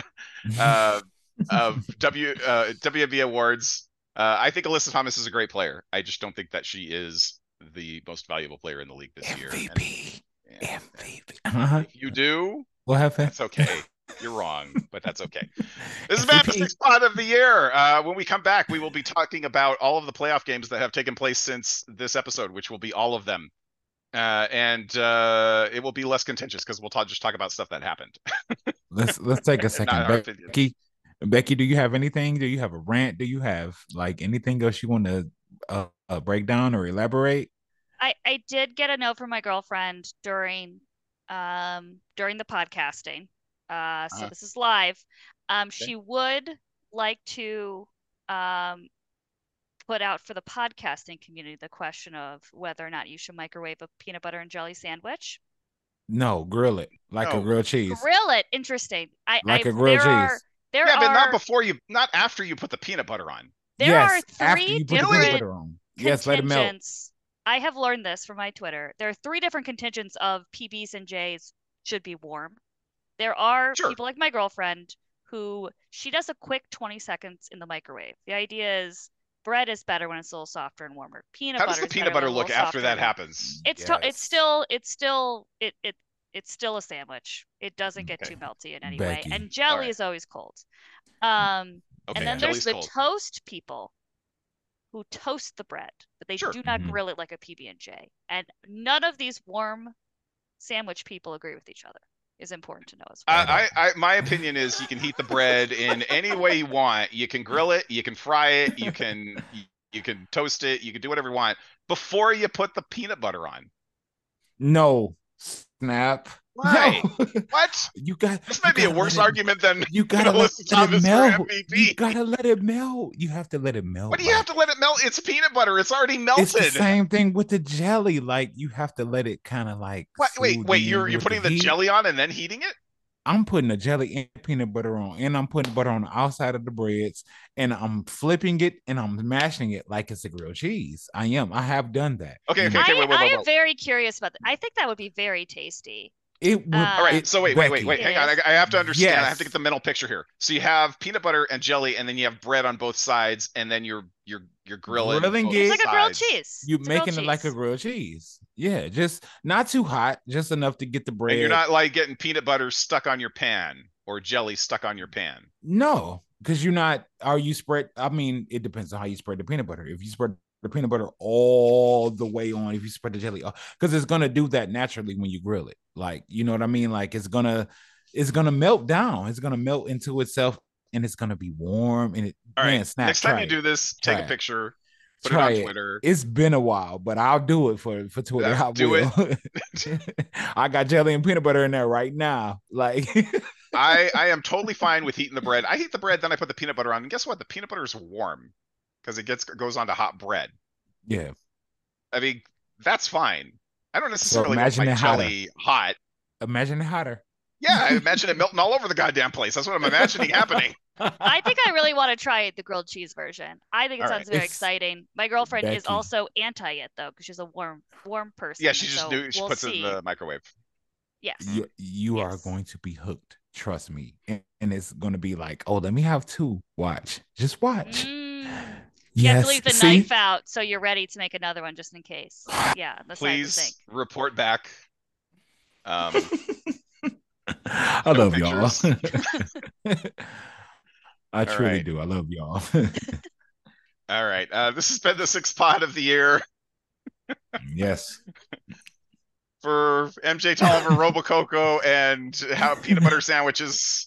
<laughs> uh, of W uh, WNBA awards. Uh, I think Alyssa Thomas is a great player. I just don't think that she is the most valuable player in the league this year. And- MVP. MVP. Uh-huh. <laughs> you do, What happened? that's okay. You're wrong, but that's okay. This is Madness Six Spot of the Year. Uh, when we come back, we will be talking about all of the playoff games that have taken place since this episode, which will be all of them. Uh, and uh, it will be less contentious because we'll talk, just talk about stuff that happened. <laughs> let's let's take a second. our. Becky, Becky, do you have anything? Do you have a rant? Do you have like anything else you want to uh, uh, break down or elaborate? I I did get a note from my girlfriend during um during the podcasting. Uh so Uh-huh. this is live. Um she would like to um put out for the podcasting community the question of whether or not you should microwave a peanut butter and jelly sandwich. No, grill it like No. a grilled cheese. Grill it. Interesting. I Like I a grilled there are cheese. there yeah, are but not before you, not after you put the peanut butter on. there yes, are three you put the peanut different butter. Yes, let it melt. Contingents. I have learned this from my Twitter. There are three different contingents of PBs and Js should be warm. There are Sure. people like my girlfriend who she does a quick 20 seconds in the microwave. The idea is bread is better when it's a little softer and warmer. Peanut How butter does the peanut butter look after that happens? It's to, it's still it's still it it it's still a sandwich. It doesn't get too melty in any way. And jelly Alright. is always cold. Um Okay, and then jelly's there's the cold. toast people who toast the bread, but they Sure. do not Mhm. grill it like a PB and J. And none of these warm sandwich people agree with each other. Is important to know as well. I, I, I, my opinion is you can heat the bread in any way you want. You can grill it, you can fry it, you can you can toast it, you can do whatever you want before you put the peanut butter on. No, snap. Why? No. What? <laughs> you got. This you might be a worse let it- argument than You <laughs> gotta let, Melissa let it melt. You gotta let it melt. You have to let it melt. what do you have to let it melt? It's peanut butter. It's already It's the melted. same thing with the jelly. Like you have to let it kind of like. What, wait, wait, you're you're putting the heat. jelly on and then heating it? I'm putting the jelly and peanut butter on, and I'm putting butter on the outside of the breads, and I'm flipping it and I'm mashing it like it's a grilled cheese. I am. I have done that. Okay, And okay, I, wait, wait, I wait, am very curious about that. I think that would be very tasty. It would. Uh, All right, so wait, wait, wait, wait. Hang on. I, I have to understand. I have to get the mental picture here. So you have peanut butter and jelly, and then you have bread on both sides, and then you're you're you're grilling. Grilling both it. It's like a grilled cheese. You It's a grilled making it like a grilled cheese. Yeah, just not too hot, just enough to get the bread. And you're not like getting peanut butter stuck on your pan or jelly stuck on your pan. No, because you're not. Are you spread? I mean, it depends on how you spread the peanut butter. If you spread the peanut butter all the way on, if you spread the jelly, uh, because it's gonna do that naturally when you grill it. Like, you know what I mean? Like, it's gonna, it's gonna melt down. It's gonna melt into itself, and it's gonna be warm. And it, All right. man, snap. Next time try you it. do this, take Try a picture, put Try it on. Twitter. It's been a while, but I'll do it for for Twitter. Yeah, <laughs> I do will. <laughs> I got jelly and peanut butter in there right now. Like, I I am <laughs> totally fine with heating the bread. I heat the bread, then I put the peanut butter on, and guess what? The peanut butter is warm because it gets goes on to hot bread. yeah. I mean, that's fine. I don't necessarily want imagine my it hotter. jelly hot. Imagine it hotter. Yeah, I imagine it melting all over the goddamn place. That's what I'm imagining happening. <laughs> I think I really want to try the grilled cheese version. I think it All sounds right. very It's- exciting. My girlfriend is also anti it though, because she's a warm, warm person. Yeah, she just so do. She we'll puts see. it in the microwave. Yes. you you are going to be hooked. Trust me. And, and it's going to be like, oh, let me have two. Watch. Just watch. Mm. Yes. You have to leave the see? knife out so you're ready to make another one just in case. <sighs> Yeah, that's what I think. Please report back. Um, <laughs> I love y'all. <laughs> I All truly right. do. I love y'all. <laughs> all right. Uh, this has been the sixth pod of the year yes. for MJ Tolliver, Robococo, and how peanut butter sandwiches.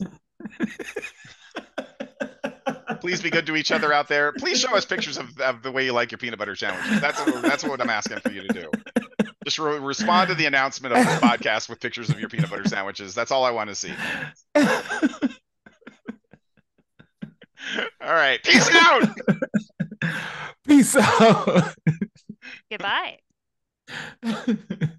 Please be good to each other out there. Please show us pictures of, of the way you like your peanut butter sandwiches. That's what, that's what I'm asking for you to do. Just re- respond to the announcement of this podcast with pictures of your peanut butter sandwiches. That's all I want to see. All right. Peace out. Peace out. Goodbye. <laughs>